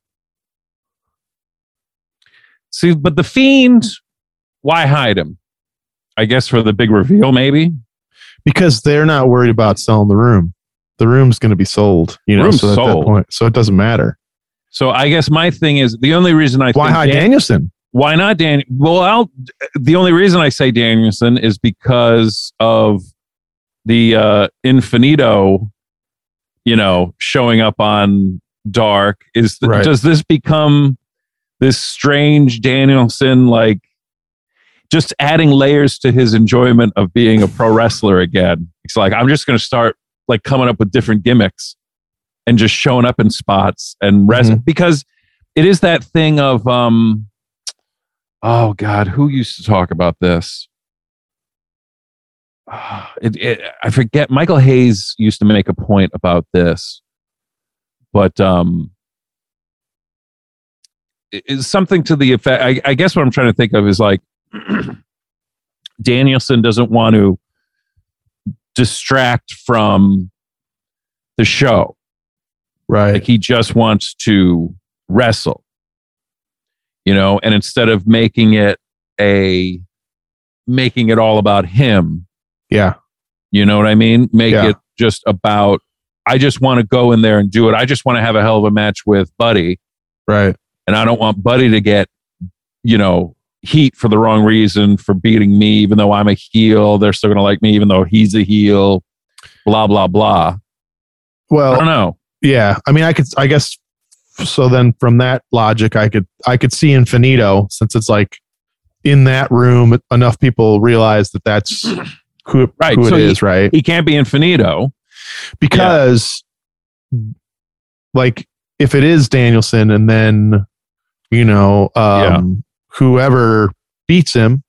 See, but the fiend, why hide him? I guess for the big reveal, maybe. Because they're not worried about selling the room. The room's going to be sold, you know. Room's so at that sold. point, so it doesn't matter. So I guess my thing is the only reason I Why hide Dan- Danielson? Why not Dan? Well, I'll, the only reason I say Danielson is because of the uh, Infinito, you know, showing up on Dark. Is th- Right. does this become this strange Danielson like? Just adding layers to his enjoyment of being a pro wrestler again. It's like I'm just going to start like coming up with different gimmicks and just showing up in spots and rest Mhm. because it is that thing of um oh god who used to talk about this? Ah, it, it, i forget michael hayes used to make a point about this but um it's something to the effect I, I guess what i'm trying to think of is like danielson doesn't want to distract from the show. Right. like he just wants to wrestle you know and instead of making it a making it all about him yeah. you know what i mean make Yeah. it just about i just want to go in there and do it i just want to have a hell of a match with buddy Right. and i don't want buddy to get you know heat for the wrong reason for beating me even though i'm a heel they're still to like me even though he's a heel blah blah blah Well i don't know yeah. I mean, I could. I guess. So then, from that logic, I could. I could see Infinito since it's like in that room. Enough people realize that that's who, Right, who it so he- is, right? he can't be infinito because like if it is Danielson and then you know um whoever beats him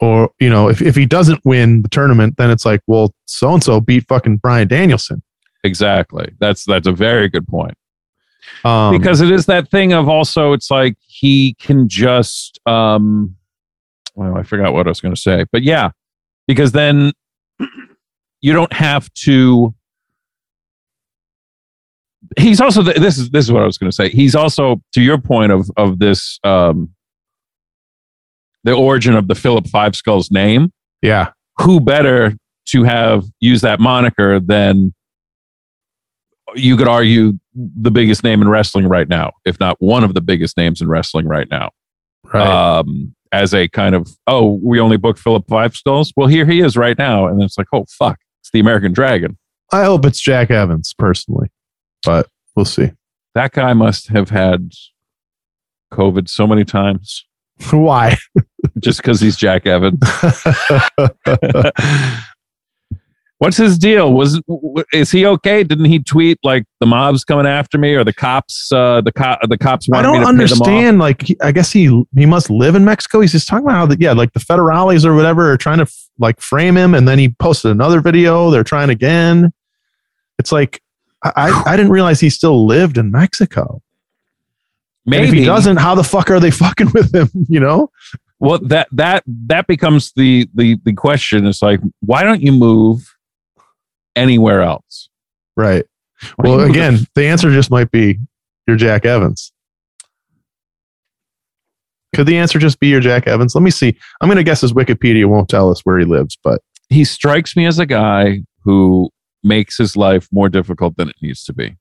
or you know if, if he doesn't win the tournament then it's like well so and so beat fucking Bryan Danielson Exactly. That's that's a very good point. Um because it is that thing of also it's like he can just um well I forgot what I was going to say. But yeah, because then you don't have to He's also the, this is this is what I was going to say. He's also to your point of of this um the origin of the Philip Five Skulls name yeah who better to have used that moniker than you could argue the biggest name in wrestling right now, if not one of the biggest names in wrestling right now. right Um, as a kind of, oh, we only booked Philip Five Skulls. Well, here he is right now. And it's like, oh, fuck, it's the American Dragon. I hope it's Jack Evans personally but we'll see That guy must have had COVID so many times why just because he's Jack Evans. What's his deal? Was is he okay? Didn't he tweet like the mob's coming after me or the cops? Uh, the cop the cops I want don't me to pay them off? understand. Like, he, I guess he he must live in Mexico. He's just talking about how that, yeah, like the federales or whatever are trying to f- like frame him, and then he posted another video. They're trying again. It's like I I, I didn't realize he still lived in Mexico. And Maybe if he doesn't, how the fuck are they fucking with him? You know? Well, that that that becomes the the the question. It's like, why don't you move anywhere else? Right. Well, again, the answer just might be you're Jack Evans. Could the answer just be your Jack Evans? Let me see. I'm going to guess his Wikipedia won't tell us where he lives, but he strikes me as a guy who makes his life more difficult than it needs to be.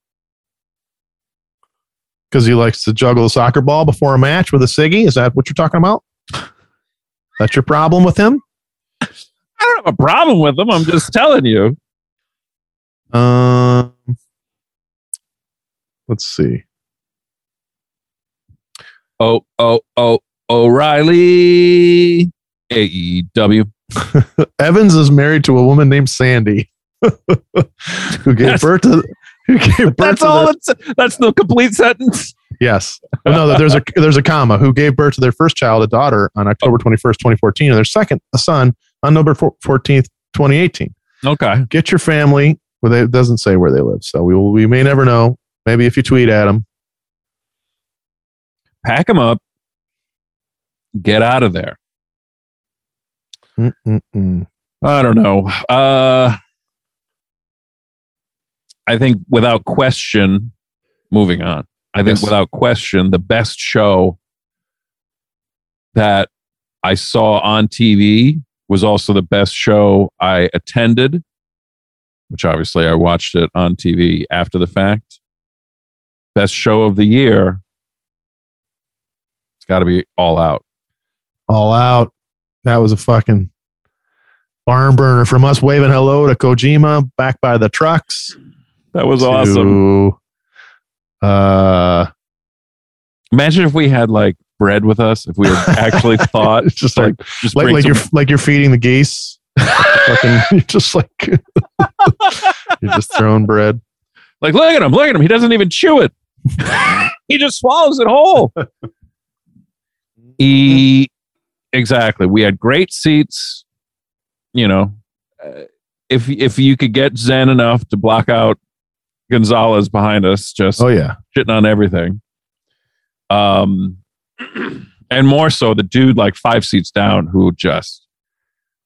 because he likes to juggle a soccer ball before a match with a ciggy. Is that what you're talking about? That's your problem with him? I don't have a problem with him. I'm just telling you. Um, let's see. oh, oh, oh, O'Reilly. AEW. Evans is married to a woman named Sandy, who gave That's- birth to. Who gave birth That's all. their- It's, that's the complete sentence. yes. Well, no, there's a there's a comma. Who gave birth to their first child, a daughter, on October 21st, 2014, and their second, a son, on November 14th, 2018. Okay. Get your family. Well, they- it doesn't say where they live, so we will, we may never know. Maybe if you tweet at them. Pack them up. Get out of there. Mm-mm-mm. I don't know. Uh, I think without question, moving on. I think Yes. without question, the best show that I saw on TV was also the best show I attended, which obviously I watched it on TV after the fact. Best show of the year. It's got to be all out. All out. That was a fucking barn burner from us waving hello to Kojima back by the trucks. That was awesome. Uh, Imagine if we had like bread with us, if we had actually thought it's just like just like like some- you're like you're feeding the geese. fucking, you're just like you're just throwing bread. Like, look at him, look at him. He doesn't even chew it. he just swallows it whole. he, exactly. We had great seats. You know, uh, if if you could get Zen enough to block out Gonzalez behind us, just Oh yeah, shitting on everything. Um, and more so the dude like five seats down who just,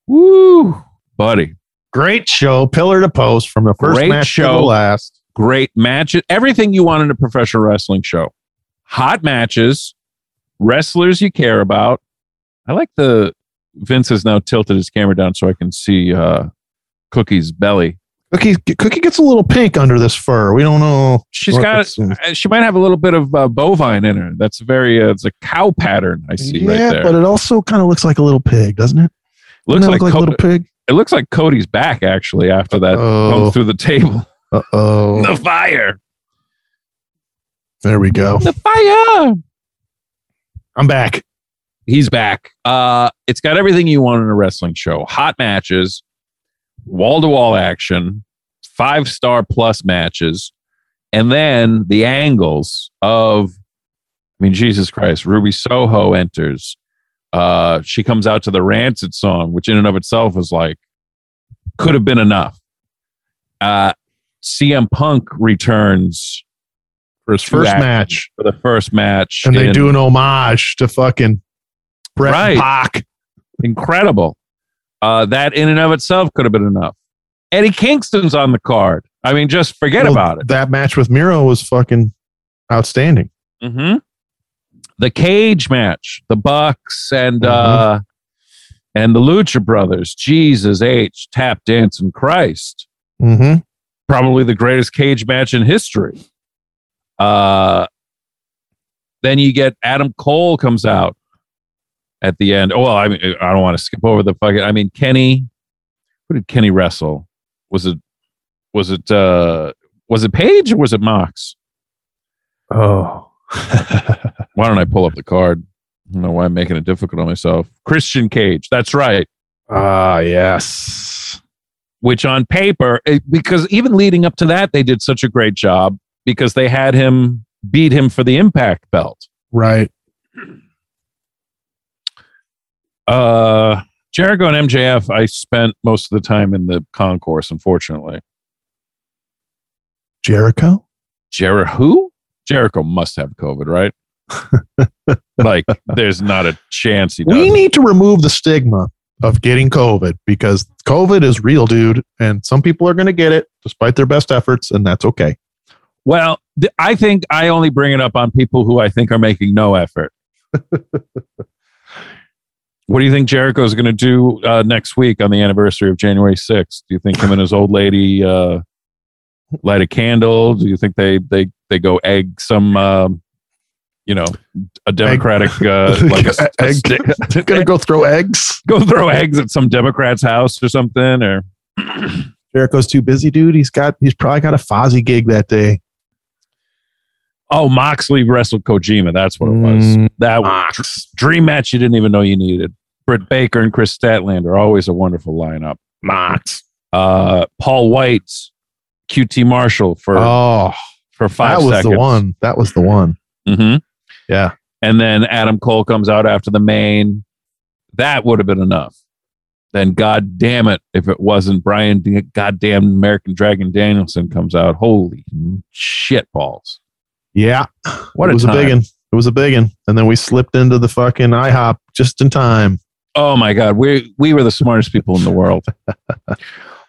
woo, buddy. Great show, pillar to post from the first Great match to the show. last. great matches, everything you want in a professional wrestling show. Hot matches, wrestlers you care about. I like the Vince has now tilted his camera down so I can see uh, Cookie's belly. Cookie Cookie gets a little pink under this fur. We don't know. She's got she might have a little bit of uh, bovine in her. That's very uh, it's a cow pattern I see yeah, right there. but it also kind of looks like a little pig, doesn't it? looks Doesn't like, look like Co- a little pig. It looks like Cody's back actually after that through the table. Uh oh. The fire, There we go. the fire. I'm back. he's back. Uh, it's got everything you want in a wrestling show: hot matches, wall to wall action, five star plus matches, and then the angles of. I mean, Jesus Christ! Ruby Soho enters. Uh, she comes out to the Rancid song, which in and of itself was like could have been enough. Uh, CM Punk returns For his first match. for the first match, And they in- do an homage to fucking Bret Right. Pac. incredible. Uh, that in and of itself could have been enough. Eddie Kingston's on the card. I mean, just forget Well, about it. That match with Miro was fucking outstanding. hmm The cage match, the Bucks and uh, and the Lucha Brothers. Jesus H. Tap dancing Christ. Mm-hmm. Probably the greatest cage match in history. Uh, then you get Adam Cole comes out at the end. Oh, well, I mean, I don't want to skip over the fucking. I mean, Kenny. Who did Kenny wrestle? Was it was it uh was it Page or was it Mox? Oh. Why don't I pull up the card? I don't know why I'm making it difficult on myself. Christian Cage. That's right. Ah, yes. Which on paper, it- because even leading up to that, they did such a great job because they had him beat him for the Impact belt. Right. Uh, Jericho and MJF, I spent most of the time in the concourse, unfortunately. Jericho? Jericho? Jericho must have COVID, right? like, there's not a chance he does. We need to remove the stigma of getting COVID because COVID is real, dude. And some people are going to get it despite their best efforts, and that's okay. Well, th- I think I only bring it up on people who I think are making no effort. what do you think Jericho is going to do uh, next week on the anniversary of January 6th? Do you think him and his old lady uh, light a candle? Do you think they they they go egg some, um, you know, a Democratic uh, like a, a Egg. stick- Gonna go throw eggs. go throw eggs at some Democrat's house or something? Or Jericho's too busy, dude. He's got he's probably got a Fozzy gig that day. Oh, Moxley wrestled Kojima. That's what it was. Mm, that was Mox. dream match you didn't even know you needed. Britt Baker and Kris Statlander, always a wonderful lineup. Mox. Uh, Paul White, QT Marshall for Oh, for five that was seconds. the one. That was the one. Mm-hmm. Yeah. And then Adam Cole comes out after the main. That would have been enough. Then, God damn it, if it wasn't Bryan, D- goddamn American Dragon Danielson comes out. Holy shit balls! Yeah. What it was time. a big one. It was a big one. And then we slipped into the fucking IHOP just in time. Oh my God, we we were the smartest people in the world.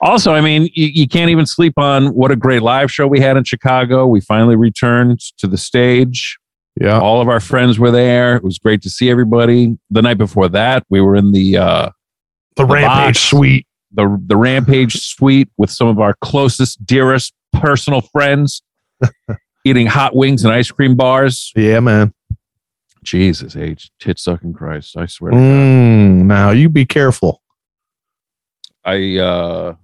also, I mean, you, you can't even sleep on what a great live show we had in Chicago. We finally returned to the stage. Yeah. All of our friends were there. It was great to see everybody. The night before that, we were in the uh, The, Rampage box. Suite. the the Rampage suite with some of our closest, dearest personal friends, eating hot wings and ice cream bars. Yeah, man. Jesus, age tit sucking Christ! I swear. to God. Mm, now you be careful. I uh,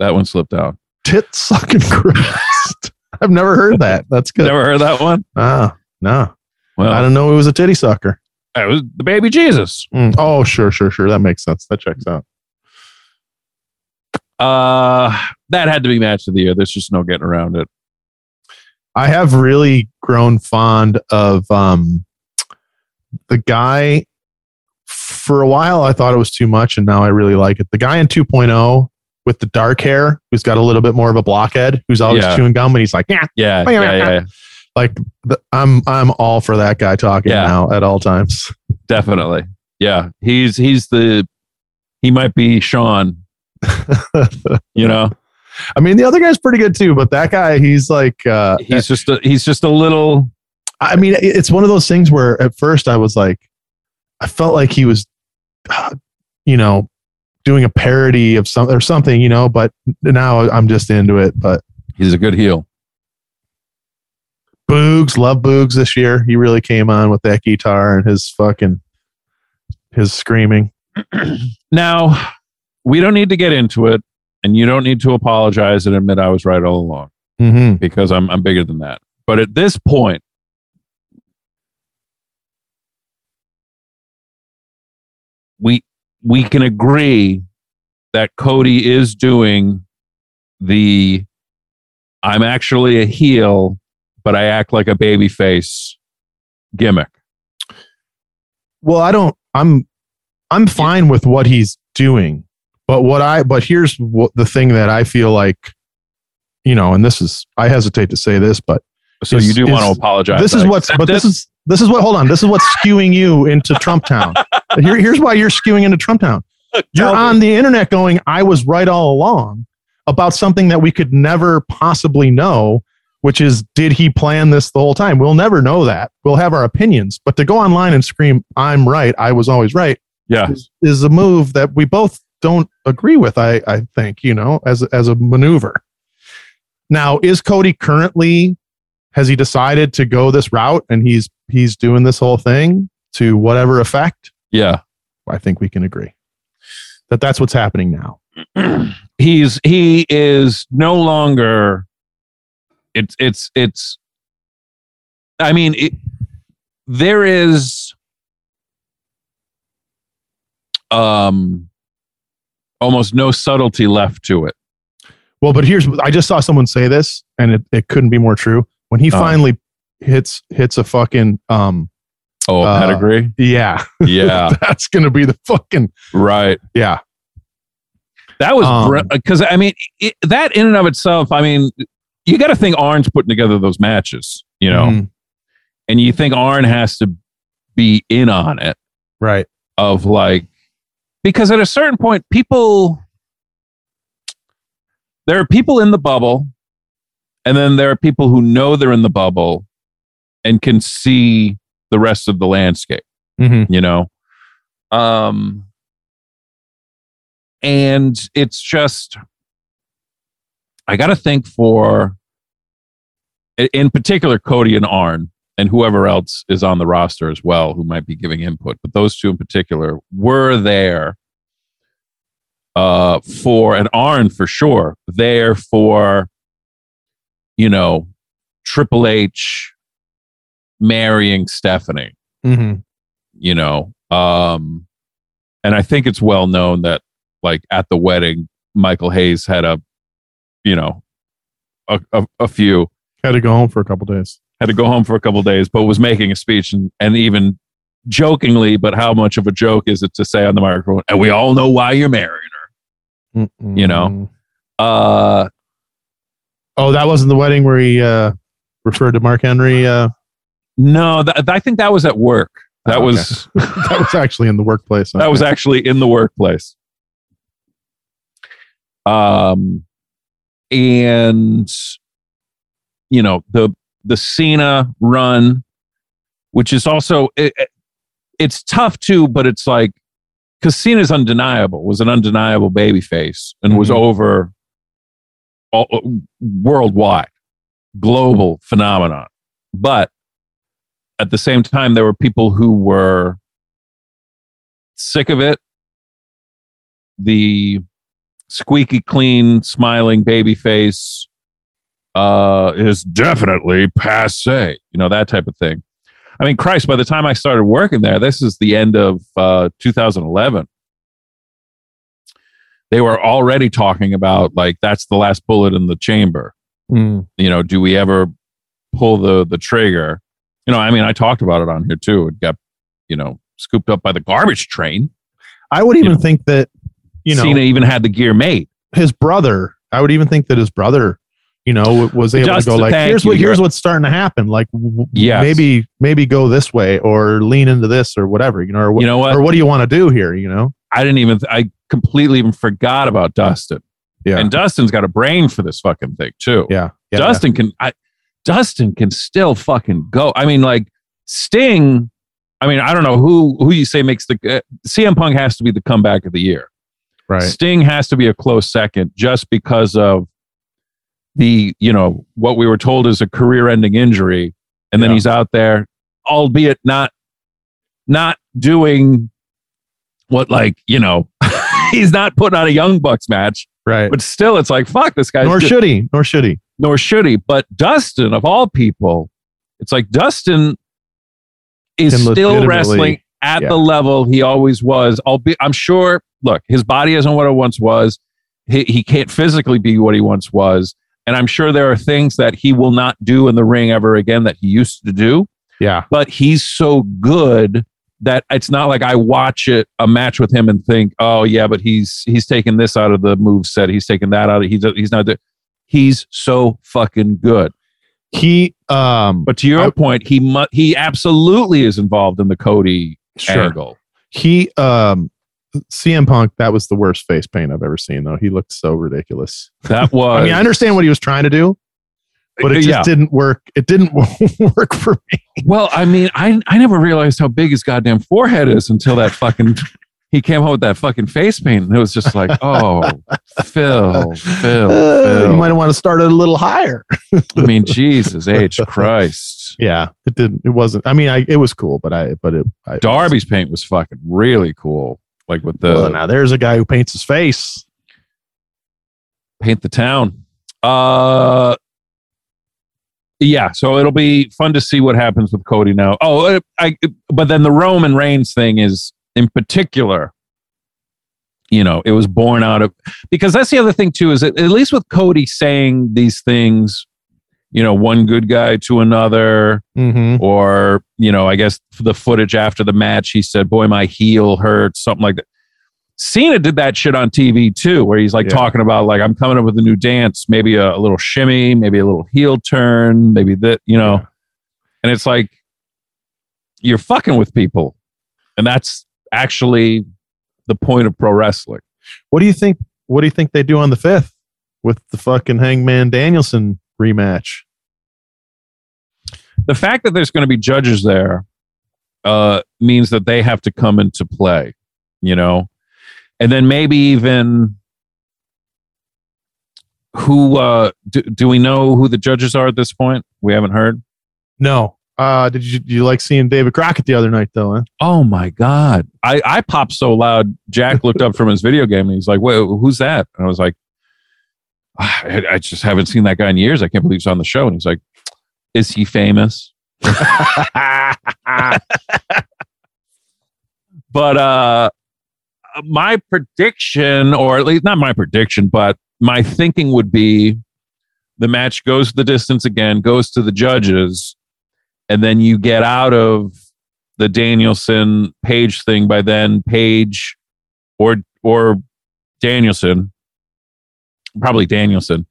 that one slipped out. Tit sucking Christ. I've never heard that. That's good. Never heard that one. Ah, no. Well, I didn't know it was a titty sucker. it was the baby Jesus. Mm, Oh, sure, sure, sure. That makes sense. That checks out. Uh, that had to be match of the year. There's just no getting around it. I have really grown fond of um the guy for a while I thought it was too much and now I really like it. The guy in 2.0 with the dark hair who's got a little bit more of a blockhead who's always Yeah. chewing gum and he's like, yeah, Yeah, yeah, yeah, yeah. yeah, like the, I'm I'm all for that guy talking Yeah. now at all times. definitely. Yeah, he's he's the he might be Sean. You know, I mean, the other guy's pretty good too, but that guy, he's like, uh, he's just a, he's just a little I mean, it's one of those things where at first I was like, I felt like he was, uh, you know, doing a parody of some or something, you know, but now I'm just into it. But he's a good heel. Boogs, love Boogs this year. He really came on with that guitar and his fucking, his screaming. Now, we don't need to get into it, and you don't need to apologize and admit I was right all along Mm-hmm. because I'm I'm bigger than that. But at this point, we we can agree that Cody is doing the I'm actually a heel, but I act like a baby face gimmick. Well, I don't, I'm, I'm fine with what he's doing, but what I, but here's what the thing that I feel like, you know, and this is, I hesitate to say this, but So Is- you do want to apologize. this is what's but this it. is this is what hold on. This is what's skewing you into trump town. Here, here's why you're skewing into trump town. You're on the internet going i was right all along about something that we could never possibly know which is did he plan this the whole time? We'll never know that. We'll have our opinions. But to go online and scream i'm right i was always right yeah. is, is a move that we both don't agree with i i think you know as as a maneuver. Now is cody currently has he decided to go this route and he's he's doing this whole thing to whatever effect Yeah. i think we can agree that that's what's happening now he's he is no longer it's it's it's i mean it, there is um almost no subtlety left to it well but here's i just saw someone say this and it, it couldn't be more true when he Oh. finally hits hits a fucking um oh Uh, pedigree? yeah. Yeah. That's gonna be the fucking right. Yeah. That was Um, because i mean it, that in and of itself i mean you got to think arn's putting together those matches you know? Mhm. and you think arn has to be in on it. Right. Of like because at a certain point people there are people in the bubble and then there are people who know they're in the bubble and can see the rest of the landscape mm-hmm. you know um and it's just i gotta think for in particular cody and arn and whoever else is on the roster as well who might be giving input but those two in particular were there uh for and arn for sure there for you know triple h marrying Stephanie. Mm-hmm. You know, um, and I think it's well known that like at the wedding, Michael Hayes had a, you know, a, a, a few Had to go home for a couple days. had to go home for a couple days, but was making a speech and, and even jokingly, but how much of a joke is it to say on the microphone? And we all know why you're marrying her. You know? Uh, Oh, that wasn't the wedding where he uh, referred to Mark Henry. Uh, no, th- I think that was at work. That Oh, okay. was that was actually in the workplace. that was actually in the workplace. Um, and you know the the Cena run, which is also it, it- it's tough too, but it's like because Cena's undeniable was an undeniable baby face and was Mhm. over all, worldwide, global phenomenon. But at the same time, there were people who were sick of it. The squeaky clean, smiling baby face uh, is definitely passe. You know that type of thing. I mean, Christ! By the time I started working there, this is the end of uh, 2011. They were already talking about like that's the last bullet in the chamber. Mm. You know, do we ever pull the the trigger? You know, I mean, I talked about it on here too. It got you know scooped up by the garbage train. I would even You know. think that you know Cena even had the gear made. his brother. I would even think that his brother, you know, was able Just to go like, here's what here's what's starting to happen. Like, Yes. maybe maybe go this way or lean into this or whatever. You know, or what You know what? or what do you want to do here? You know, I didn't even. I completely even forgot about Dustin. yeah, And Dustin's got a brain for this fucking thing too. yeah, yeah. Dustin can. I, Dustin can still fucking go. I mean, like Sting. I mean, I don't know who who you say makes the uh, CM Punk has to be the comeback of the year. right. Sting has to be a close second just because of the, you know, what we were told is a career ending injury. And then Yeah. he's out there, albeit not not doing what like, you know, he's not putting on a young bucks match, Right. but still it's like, fuck this guy. Nor should he. Nor should he. Nor should he. But Dustin, of all people, it's like Dustin is Can still wrestling at yeah. the level he always was. Albeit, I'm sure. Look, his body isn't what it once was. He he can't physically be what he once was, and I'm sure there are things that he will not do in the ring ever again that he used to do. Yeah. But he's so good that it's not like I watch it a match with him and think, oh yeah, but he's he's taking this out of the move set. He's taking that out. Of, he's he's not. do- He's so fucking good. He um But to your I- point, he mu- he absolutely is involved in the Cody sure. angle. He um CM Punk, that was the worst face paint I've ever seen though. He looked so ridiculous. That was. I mean, I understand what he was trying to do, but it just yeah. didn't work. It didn't work for me. Well, I mean, I I never realized how big his goddamn forehead is until that fucking. He came home with that fucking face paint, and it was just like, oh, Phil, Phil, Uh, Phil. you might want to start it a little higher. I mean, Jesus H Christ. Yeah, it didn't. It wasn't. I mean, I it was cool, but I but it. I, Darby's paint was fucking really cool. Like with the Well, now there's a guy who paints his face. paint the town. Uh yeah, so it'll be fun to see what happens with Cody now. Oh, I but then the Roman Reigns thing is in particular you know, it was born out of because that's the other thing too is that at least with Cody saying these things, you know, one good guy to another Mm-hmm. or you know, I guess the footage after the match, he said, "Boy, my heel hurts," something like that. Cena did that shit on TV too, where he's like Yeah. talking about like I'm coming up with a new dance, maybe a, a little shimmy, maybe a little heel turn, maybe that, you know, Yeah. and it's like you're fucking with people, and that's actually the point of pro wrestling. What do you think? What do you think they do on the fifth with the fucking Hangman Danielson rematch? The fact that there's going to be judges there uh, means that they have to come into play, you know, and then maybe even who uh, do, do we know who the judges are at this point? We haven't heard. No. Uh, did you did you like seeing David Crockett the other night though? Huh? Oh my god! I I popped so loud. Jack looked up from his video game and he's like, "Wait, who's that?" And I was like, "Ah, I, I just haven't seen that guy in years. I can't believe he's on the show." And he's like, "Is he famous?" but uh my prediction or at least not my prediction but my thinking would be the match goes the distance again goes to the judges and then you get out of the Danielson Page thing by then Page or or Danielson probably Danielson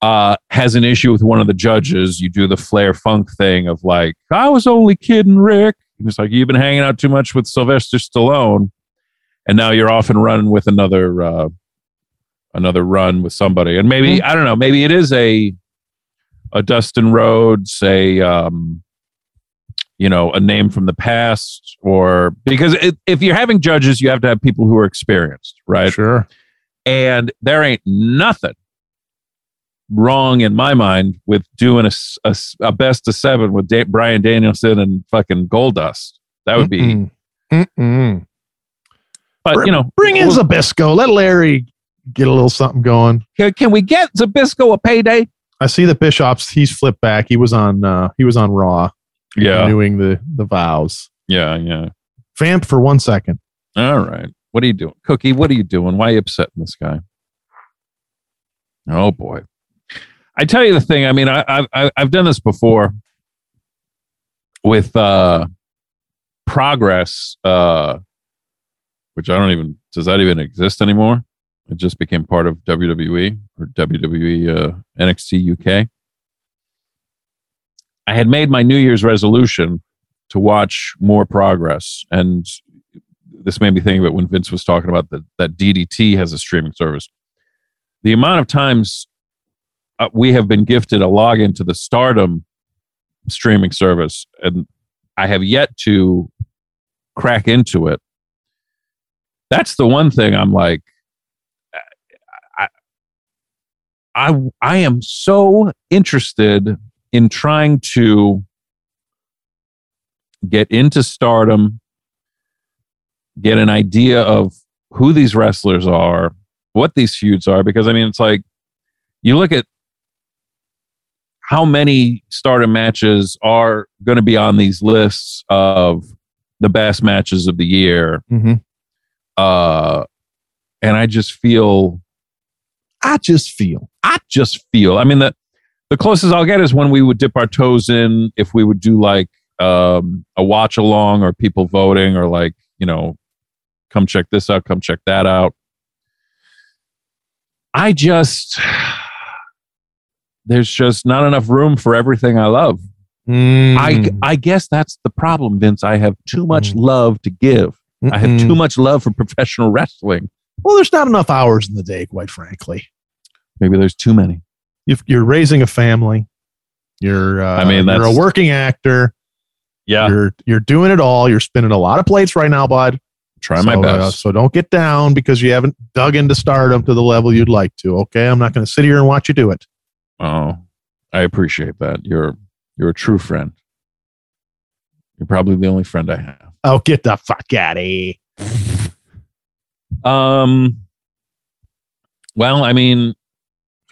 uh, has an issue with one of the judges. You do the Flair Funk thing of like, I was only kidding, Rick. It's like you've been hanging out too much with Sylvester Stallone, and now you're off and running with another uh, another run with somebody. And maybe I don't know. Maybe it is a a Dustin Rhodes, a um, you know, a name from the past, or because it, if you're having judges, you have to have people who are experienced, right? Sure. And there ain't nothing wrong in my mind with doing a, a, a best of seven with da- Bryan Danielson and fucking Goldust. That would be. Mm-mm. Mm-mm. But you know, bring in we'll- Zbyszko. Let Larry get a little something going. can, can we get Zbyszko a payday? I see that bishop's He's flipped back. He was on. Uh, he was on Raw, Yeah, renewing the the vows. yeah, yeah. Vamp for one second. All right. What are you doing, Cookie? What are you doing? Why are you upsetting this guy? Oh boy. I tell you the thing. I mean, I, I've I- I've done this before with uh, progress, uh, which I don't even does that even exist anymore? It just became part of WWE or WWE uh, NXT UK. I had made my New Year's resolution to watch more progress, and this made me think of it when Vince was talking about that that DDT has a streaming service. The amount of times uh, we have been gifted a login to the Stardom streaming service, and I have yet to crack into it. That's the one thing I'm like, I, I, I am so interested in trying to get into Stardom, get an idea of who these wrestlers are, what these feuds are, because I mean, it's like you look at how many Stardom matches are going to be on these lists of the best matches of the year. Mm-hmm. Uh, and I just feel, I just feel. I just feel, I mean, the, the closest I'll get is when we would dip our toes in, if we would do like um, a watch along or people voting or like, you know, come check this out, come check that out. I just, there's just not enough room for everything I love. I, Mm. I guess that's the problem, Vince. I have too much Mm. love to give. I have too much love for professional wrestling. Well, there's not enough hours in the day, quite frankly. Maybe there's too many. If you're raising a family, you're. Uh, I mean, you're a working actor. Yeah. You're you're doing it all. You're spinning a lot of plates right now, bud. Try my So, uh, best. so don't get down because you haven't dug into stardom to the level you'd like to. Okay, I'm not going to sit here and watch you do it. Oh, I appreciate that. You're you're a true friend. You're probably the only friend I have. Oh, get the fuck out of here. Um. Well, I mean,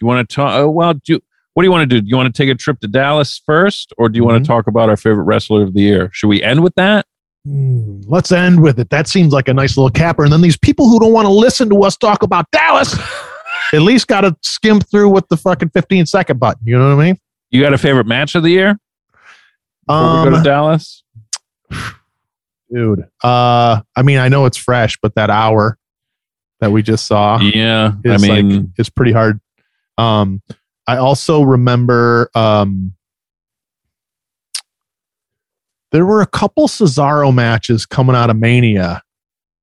you want to talk? Oh, well, do what do you want to do? Do you want to take a trip to Dallas first, or do you want Mhm. to talk about our favorite wrestler of the year? Should we end with that? Hmm, let's end with it. That seems like a nice little capper. And then these people who don't want to listen to us talk about Dallas at least got to skim through with the fucking 15 second button. You know what I mean? You got a favorite match of the year? Before we go to Um, Dallas. dude. Uh, I mean, I know it's fresh, but that hour that we just saw Yeah, I mean, like is pretty hard. Um, I also remember um, there were a couple Cesaro matches coming out of Mania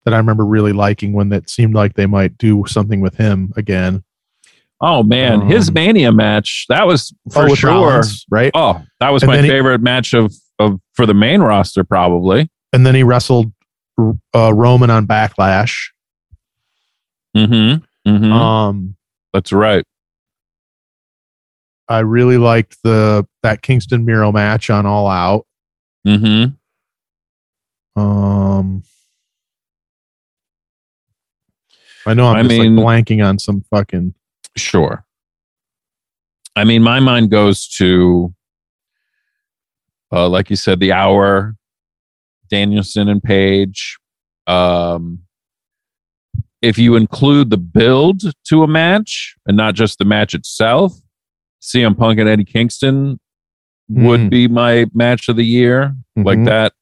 that I remember really liking when it seemed like they might do something with him again. oh man, his um, Mania match that was for oh, sure. Rollins, right? Oh, that was And my then he- favorite match of of for the main roster, probably. And then he wrestled uh, Roman on Backlash. Mm-hmm. mm-hmm. Um, That's right. I really liked the that Kingston Miro match on All Out. Mm-hmm. Um, I know I'm I just mean- like blanking on some fucking. Sure. I mean, my mind goes to Uh, like you said, the hour, Danielson and Page. Um, if you include the build to a match and not just the match itself, CM Punk and Eddie Kingston would Mm. be my match of the year. Like Mhm. that,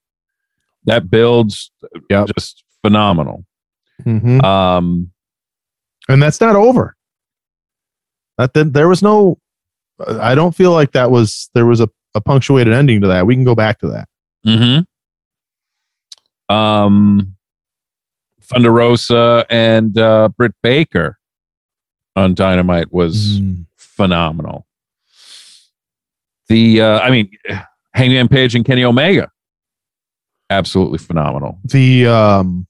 that builds Yep. just phenomenal. Mhm. Um, and that's not over. That then there was no. I don't feel like that was there was a, a punctuated ending to that. We can go back to that. hmm Um, Thunder Rosa and uh, Britt Baker on Dynamite was Mm. phenomenal. The, uh, I mean, Hangman Page and Kenny Omega, absolutely phenomenal. The um,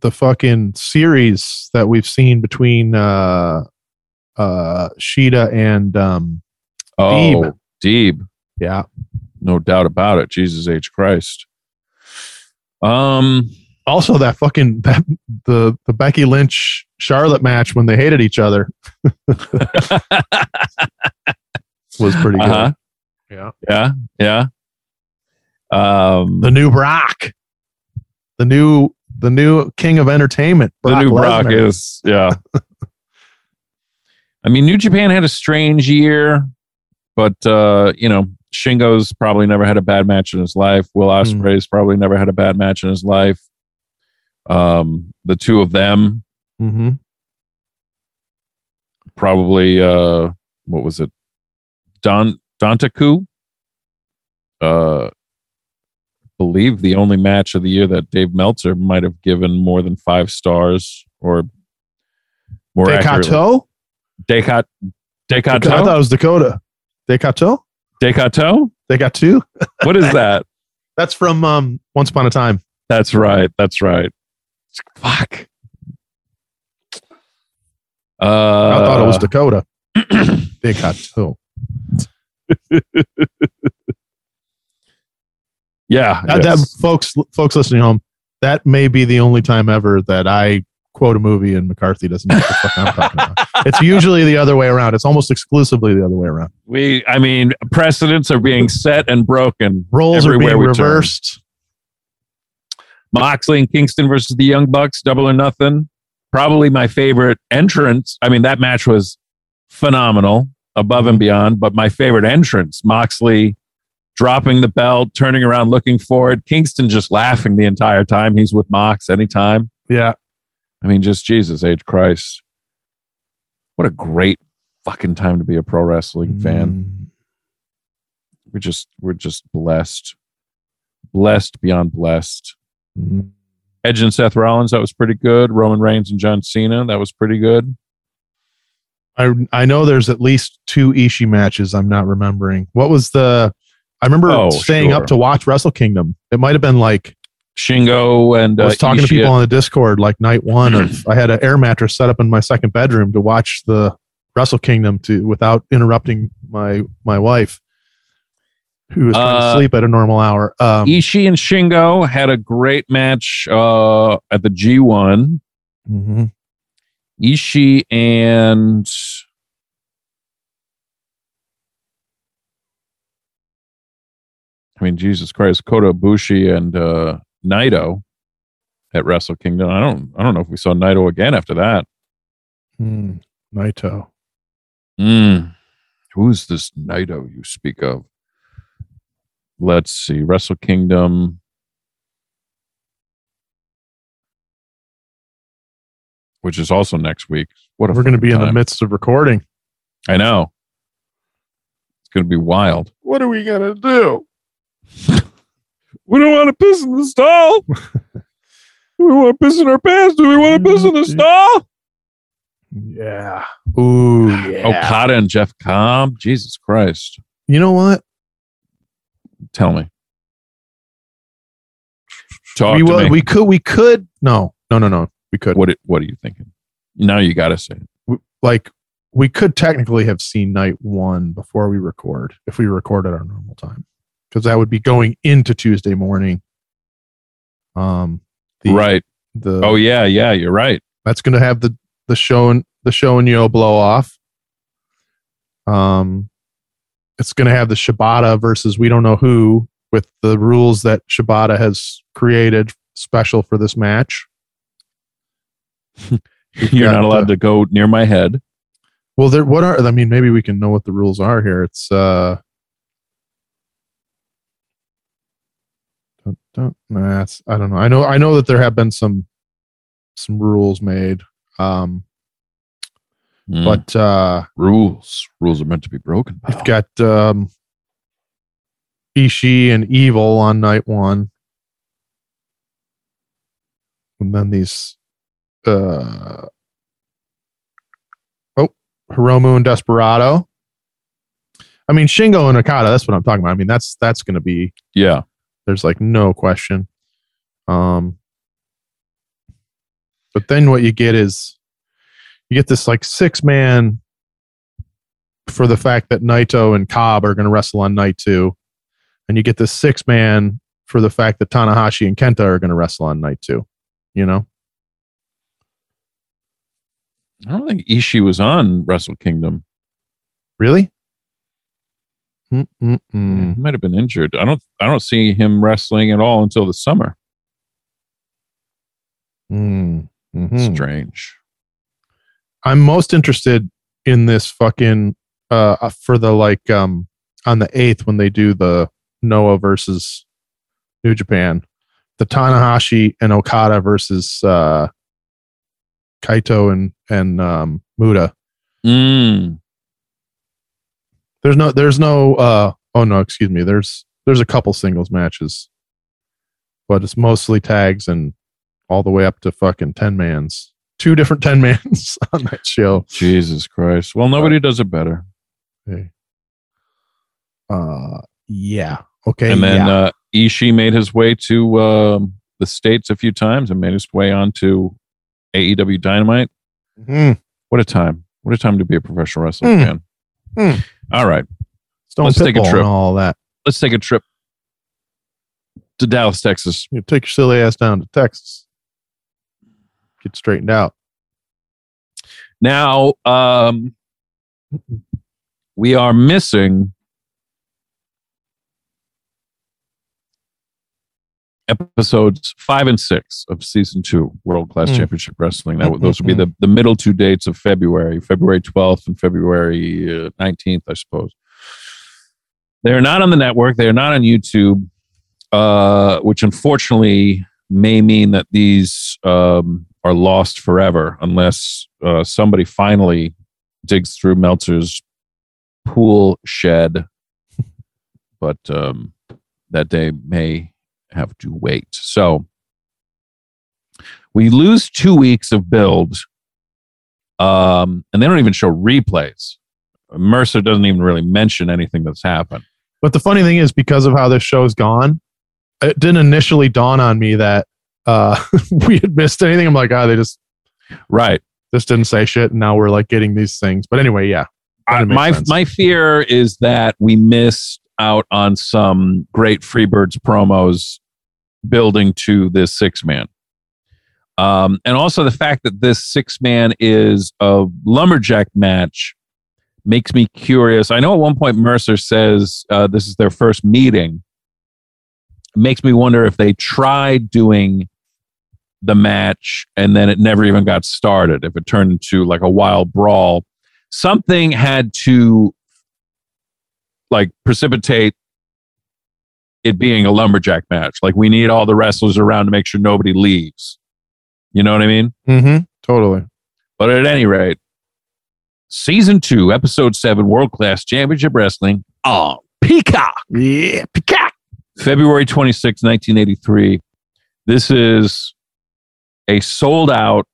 the fucking series that we've seen between uh, uh, Shida and um, Oh, Deeb, yeah, no doubt about it. Jesus H Christ. Um, also that fucking that the the Becky Lynch Charlotte match when they hated each other was pretty good. uh-huh. Yeah, Yeah, yeah. Um, the new Brock, the new the new king of entertainment. the new Brock Lesnar. is yeah. I mean, New Japan had a strange year, but uh, you know, Shingo's probably never had a bad match in his life. Will Ospreay's probably never had a bad match in his life. Um, the two of them mm-hmm. probably uh, what was it? Don Dantaku. Uh, believe the only match of the year that Dave Meltzer might have given more than five stars or more. Decato? Decat Decato? I thought it was Dakota. Decato? Decato? They got two. What is that? That's from um, Once Upon a Time. That's right. That's right. Fuck. Uh, I thought it was Dakota. Decato. yeah. That, that, folks, folks listening home, that may be the only time ever that I quote a movie and McCarthy doesn't know what the fuck I'm talking about. It's usually the other way around. It's almost exclusively the other way around. we. I mean, precedents are being set and broken. Roles are being turn. reversed. Moxley and Kingston versus the Young Bucks, double or nothing. Probably my favorite entrance. I mean, that match was phenomenal, above and beyond. But my favorite entrance, Moxley dropping the belt, turning around, looking forward. Kingston just laughing the entire time. He's with Mox anytime. Yeah. I mean, just Jesus H Christ. What a great fucking time to be a pro wrestling fan. Mm. We're just we're just blessed. Blessed beyond blessed. Mm. Edge and Seth Rollins, that was pretty good. Roman Reigns and John Cena, that was pretty good. I I know there's at least two Ishii matches I'm not remembering. What was the I remember Oh, staying sure. up to watch Wrestle Kingdom. It might have been like Shingo and I uh, was talking to people on the Discord like night one of I had an air mattress set up in my second bedroom to watch the Wrestle Kingdom to without interrupting my my wife who was trying Uh, to sleep at a normal hour. Um, Ishii and Shingo had a great match uh, at the G1. mhm. Ishii and I mean Jesus Christ, Kota Ibushi and uh, Naito at Wrestle Kingdom. I don't I don't know if we saw Naito again after that. Hmm. Naito. Mm. Who's this Naito you speak of? Let's see. Wrestle Kingdom. Which is also next week. What a We're going to fucking be in the midst of recording. I know. It's going to be wild. What are we going to do? We don't want to piss in the stall. Do we want to piss in our pants? Do we want to mm-hmm. piss in the stall? Yeah. Ooh, yeah. Okada and Jeff Cobb. Jesus Christ. You know what? Tell me. Talk we to will, me. we could we could no no no no we could what, what are you thinking? Now you got to say it. like we could technically have seen night one before we record if we record at our normal time because that would be going into Tuesday morning. Um, the, right. The Oh, yeah. Yeah. You're right. that's going to have the the show and the show and yo blow off. Um, it's going to have the Shibata versus we don't know who with the rules that Shibata has created special for this match. You're not allowed the- to go near my head. Well, there. What are? I mean, maybe we can know what the rules are here. It's uh. Dun, dun, nah, I don't know. I know. I know that there have been some, some rules made. Um, Mm. but uh, rules, rules are meant to be broken. you've got um, Ishii and Evil on night one, and then these. Uh, oh, Hiromu and Desperado. I mean, Shingo and Okada. That's what I'm talking about. I mean, that's that's going to be. yeah, There's like no question. Um, but then what you get is you get this like six man for the fact that Naito and Cobb are going to wrestle on night two, and you get this six man for the fact that Tanahashi and Kenta are going to wrestle on night two. You know, I don't think Ishii was on Wrestle Kingdom. really? Mm-mm-mm. He might have been injured. I don't. I don't see him wrestling at all until the summer. Mm. Mhm. Strange. I'm most interested in this fucking uh for the like um on the eighth when they do the Noah versus New Japan, the Tanahashi and Okada versus uh Kaito and and um Muto. Mm. There's no there's no uh oh no excuse me there's there's a couple singles matches, but it's mostly tags and all the way up to fucking ten mans. Two different ten mans on that show. Jesus Christ. Well, nobody does it better. Okay. Uh, yeah. Okay. and then yeah. uh, Ishii made his way to um, the states a few times and made his way onto AEW Dynamite. Mhm. What a time! What a time to be a professional wrestling Mm. fan. Mm. All right, Stone let's take a trip. all that. let's take a trip to Dallas, Texas. You take your silly ass down to Texas. Get straightened out. Now, um, we are missing episodes five and six of season two, World Class Mm. Championship Wrestling. That, Mm, those would be the, the middle two dates of February, February 12th and February uh, 19th, I suppose. They're not on the network. They're not on YouTube, uh, which unfortunately may mean that these um, are lost forever unless uh, somebody finally digs through Meltzer's pool shed. but um, that day may have to wait. So we lose two weeks of build, um, and they don't even show replays. Mercer doesn't even really mention anything that's happened. But the funny thing is, because of how this show's gone, it didn't initially dawn on me that uh, we had missed anything. I'm like, ah, they just Right. just didn't say shit, and now we're like getting these things. But anyway, yeah. I, my sense. my fear is that we missed out on some great Freebirds promos building to this six man. Um, and also the fact that this six man is a lumberjack match makes me curious. I know at one point Mercer says uh, this is their first meeting. makes me wonder if they tried doing the match and then it never even got started. If it turned into like a wild brawl, something had to like precipitate it being a lumberjack match. Like we need all the wrestlers around to make sure nobody leaves. You know what I mean? Mm-hmm. Totally. But at any rate, season two, episode seven, World Class Championship Wrestling on Peacock. Yeah. Peacock. February 26, 1983. This is a sold out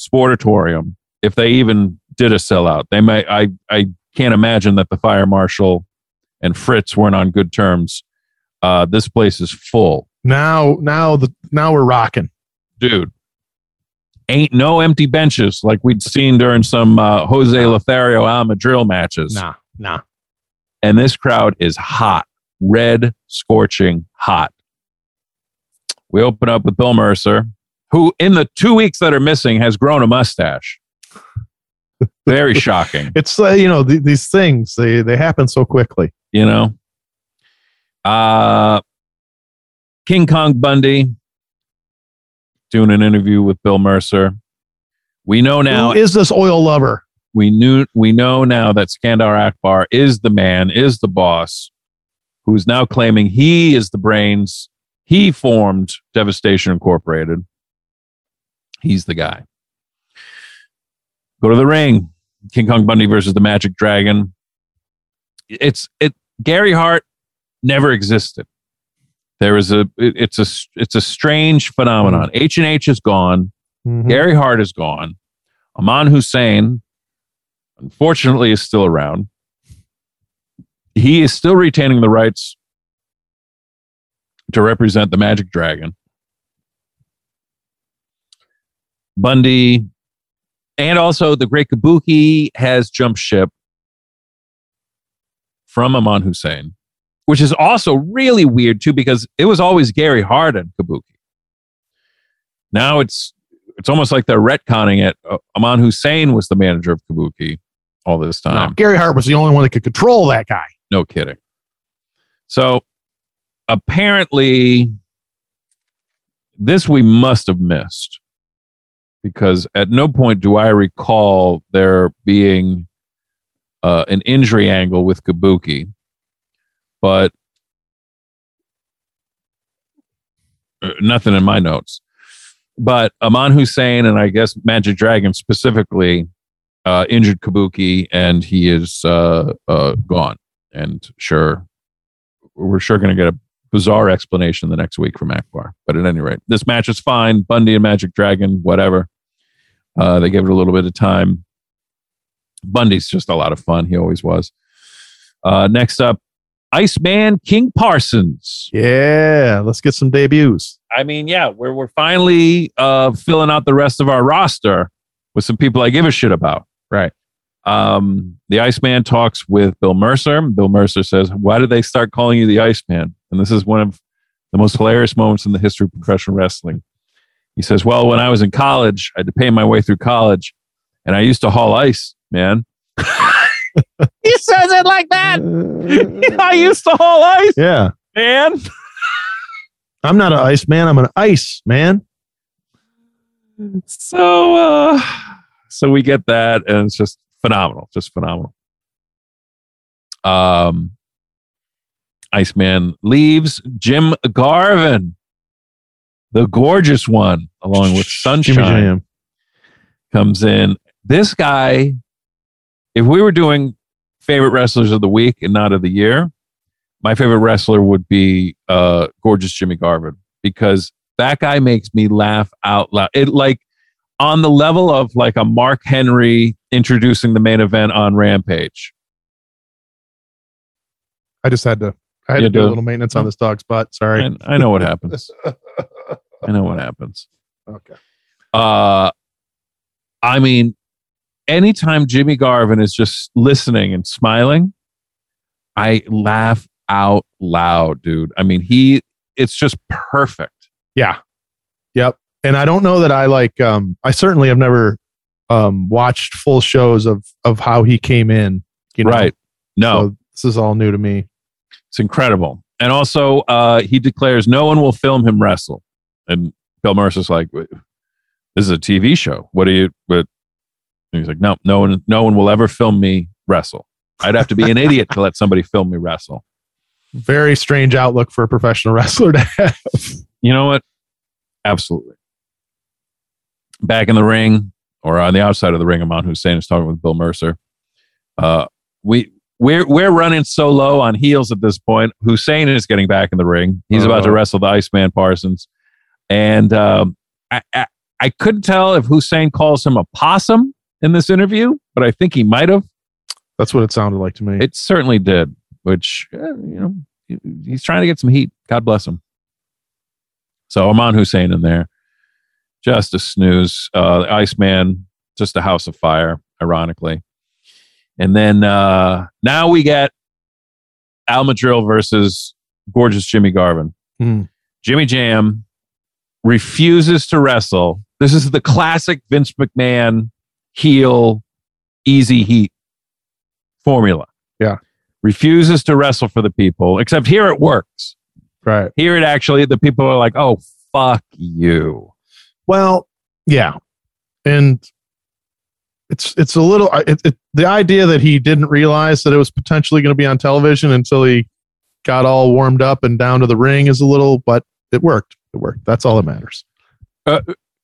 sportatorium. If they even did a sellout, they might. I, I can't imagine that the fire marshal and Fritz weren't on good terms. Uh, this place is full, Now, now the now we're rocking. dude. Ain't no empty benches like we'd seen during some uh, Jose Lothario Al Madril matches. Nah, nah. and this crowd is hot, red, scorching hot. We open up with Bill Mercer, who in the two weeks that are missing has grown a mustache. Very shocking. It's uh, you know th- these things they they happen so quickly. You know. Uh King Kong Bundy doing an interview with Bill Mercer. We know now Who is this oil lover? we knew we know now that Skandar Akbar is the man, is the boss, who's now claiming he is the brains. He formed Devastation Incorporated. He's the guy. Go to the ring. King Kong Bundy versus the Magic Dragon. It's it. Gary Hart never existed. There is a. it- it's a. It's a strange phenomenon. H and H is gone. Mhm. Gary Hart is gone. Aman Hussein, unfortunately, is still around. He is still retaining the rights to represent the Magic Dragon. Bundy and also the Great Kabuki has jumped ship from Aman Hussein, which is also really weird too because it was always Gary Hart and Kabuki. Now it's it's almost like they're retconning it. Uh, Aman Hussein was the manager of Kabuki all this No, time. Gary Hart was the only one that could control that guy. No kidding. So apparently, this we must have missed because at no point do I recall there being uh, an injury angle with Kabuki. But uh, nothing in my notes. But Aman Hussein and I guess Magic Dragon specifically uh, injured Kabuki, and he is uh, uh, gone. And sure, we're sure going to get a bizarre explanation the next week from Akbar. But at any rate, this match is fine. Bundy and Magic Dragon, whatever. Uh, they gave it a little bit of time. Bundy's just a lot of fun. He always was. Uh, next up, Iceman King Parsons. Yeah, let's get some debuts. I mean, yeah, we're we're finally uh, filling out the rest of our roster with some people I give a shit about. Right. Um, the Iceman talks with Bill Mercer. Bill Mercer says, "Why did they start calling you the Iceman?" And this is one of the most hilarious moments in the history of professional wrestling. He says, "Well, when I was in college, I had to pay my way through college, and I used to haul ice, man." he says it like that. I used to haul ice, yeah, man. I'm not an ice man. I'm an ice man. so uh so we get that and it's just phenomenal just phenomenal. Um iceman leaves jim garvin the gorgeous one along with sunshine. Comes in. This guy if we were doing favorite wrestlers of the week and not of the year my favorite wrestler would be uh gorgeous jimmy garvin because that guy makes me laugh out loud. It like on the level of like a mark henry introducing the main event on rampage I just had to. I had You to do do. a little maintenance on this dog's butt. Sorry. and i know what happens i know what happens okay. uh i mean anytime jimmy garvin is just listening and smiling i laugh out loud dude i mean he it's just perfect Yeah. And I don't know that I like. Um, I certainly have never um watched full shows of of how he came in. You know? right no So this is all new to me. it's incredible and also uh he declares no one will film him wrestle and bill mercer's like this is a tv show what do you but and he's like no no one no one will ever film me wrestle i'd have to be an idiot to let somebody film me wrestle Very strange outlook for a professional wrestler to have. You know what? Absolutely. Back in the ring or on the outside of the ring, Aman Hussein is talking with Bill Mercer. Uh, we we're we're running so low on heels at this point. Hussein is getting back in the ring. He's about to wrestle the Iceman Parsons, and um, I, I I couldn't tell if Hussein calls him a possum in this interview, but I think he might have. That's what it sounded like to me. It certainly did. Which eh, you know he's trying to get some heat. God bless him. So Aman Hussein in there, just a snooze. Uh, the Iceman, just a house of fire, ironically. And then uh, now we get Al Madril versus gorgeous Jimmy Garvin. Hmm. Jimmy Jam refuses to wrestle. This is the classic Vince McMahon heel easy heat formula. Yeah. Refuses to wrestle for the people, except here it works. Right. Here it actually, the people are like, oh, fuck you. Well, yeah, and it's it's a little it, it, the idea that he didn't realize that it was potentially going to be on television until he got all warmed up and down to the ring is a little, but it worked. It worked. That's all that matters. Uh,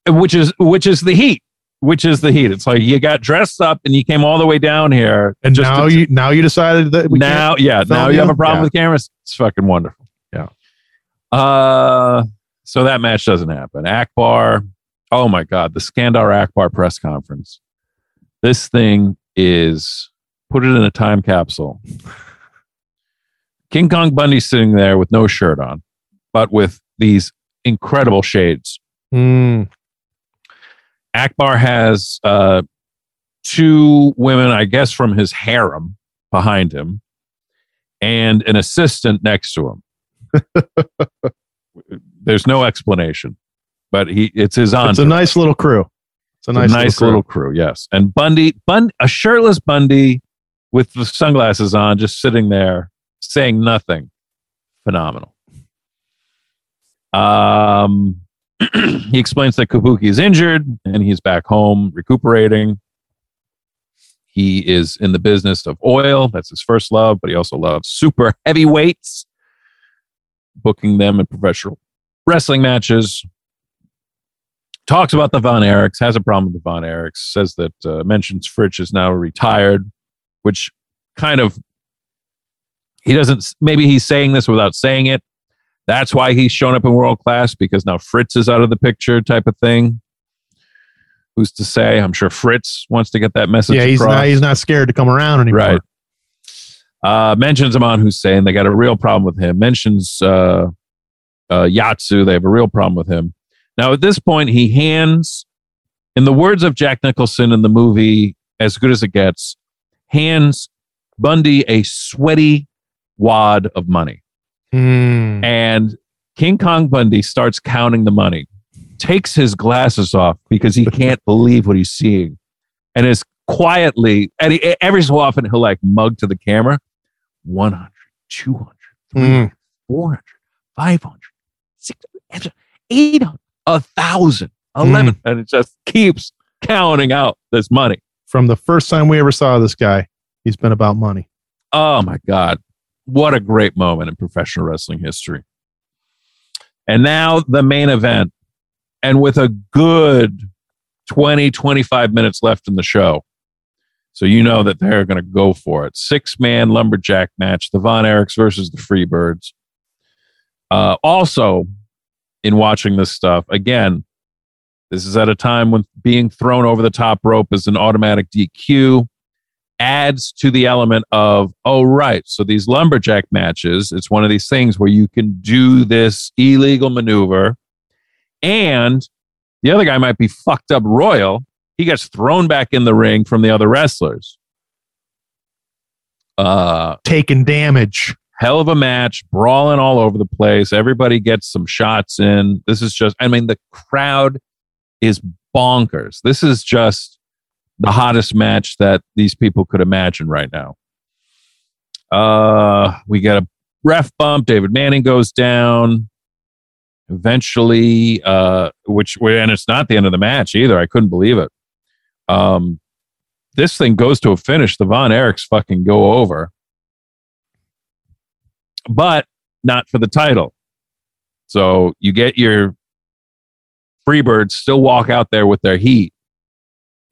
which is which is the heat. Which is the heat. It's like you got dressed up and you came all the way down here, And just now to- you now you decided that we now, yeah, now film you have a problem Yeah. with cameras. It's fucking wonderful. Yeah. Uh, so that match doesn't happen. Akbar, oh my god, the Skandar Akbar press conference. This thing is put it in a time capsule. King Kong Bundy's sitting there with no shirt on, but with these incredible shades. Mm, Akbar has uh, two women, I guess, from his harem behind him, and an assistant next to him. There's no explanation, but he it's his aunt. it's a nice little crew. It's a It's a nice, nice little, crew. Yes, and Bundy, Bun, a shirtless Bundy with the sunglasses on, just sitting there saying nothing. Phenomenal. Um, he explains that Kabuki is injured and he's back home recuperating. He is in the business of oil. That's his first love, but he also loves super heavyweights, booking them in professional wrestling matches. Talks about the Von Erichs, has a problem with the Von Erichs, says that uh, mentions Fritz is now retired, which kind of he doesn't maybe he's saying this without saying it. That's why he's shown up in world class because now Fritz is out of the picture, type of thing. Who's to say? I'm sure Fritz wants to get that message. Yeah, he's across. not he's not scared to come around anymore. Right. Uh, mentions Aman Hussein. They got a real problem with him. Mentions uh, uh, Yatsu. They have a real problem with him. Now, at this point, he hands, in the words of Jack Nicholson in the movie As Good as It Gets, hands Bundy a sweaty wad of money. Mm, And King Kong Bundy starts counting the money, takes his glasses off because he can't believe what he's seeing, and is quietly, and he, every so often he'll like mug to the camera 100, 200, 300, mm. 400, 500, 600, 800, 1,000, 11. Hmm. And it just keeps counting out this money. From the first time we ever saw this guy, he's been about money. Oh my God. What a great moment in professional wrestling history. And now the main event. And with a good 20, 25 minutes left in the show. So you know that they're going to go for it. Six man lumberjack match, the Von Erichs versus the Freebirds. Uh, also, in watching this stuff, again, this is at a time when being thrown over the top rope is an automatic DQ adds to the element of, oh, right. So these lumberjack matches, it's one of these things where you can do this illegal maneuver and the other guy might be fucked up royal. He gets thrown back in the ring from the other wrestlers. Uh, Taking damage. Hell of a match, brawling all over the place. Everybody gets some shots in. This is just, I mean, the crowd is bonkers. This is just the hottest match that these people could imagine right now. Uh, we get a ref bump. David Manning goes down. Eventually, uh, which and it's not the end of the match either. I couldn't believe it. Um, this thing goes to a finish. The Von Erichs fucking go over but not for the title. So you get your Freebirds still walk out there with their heat.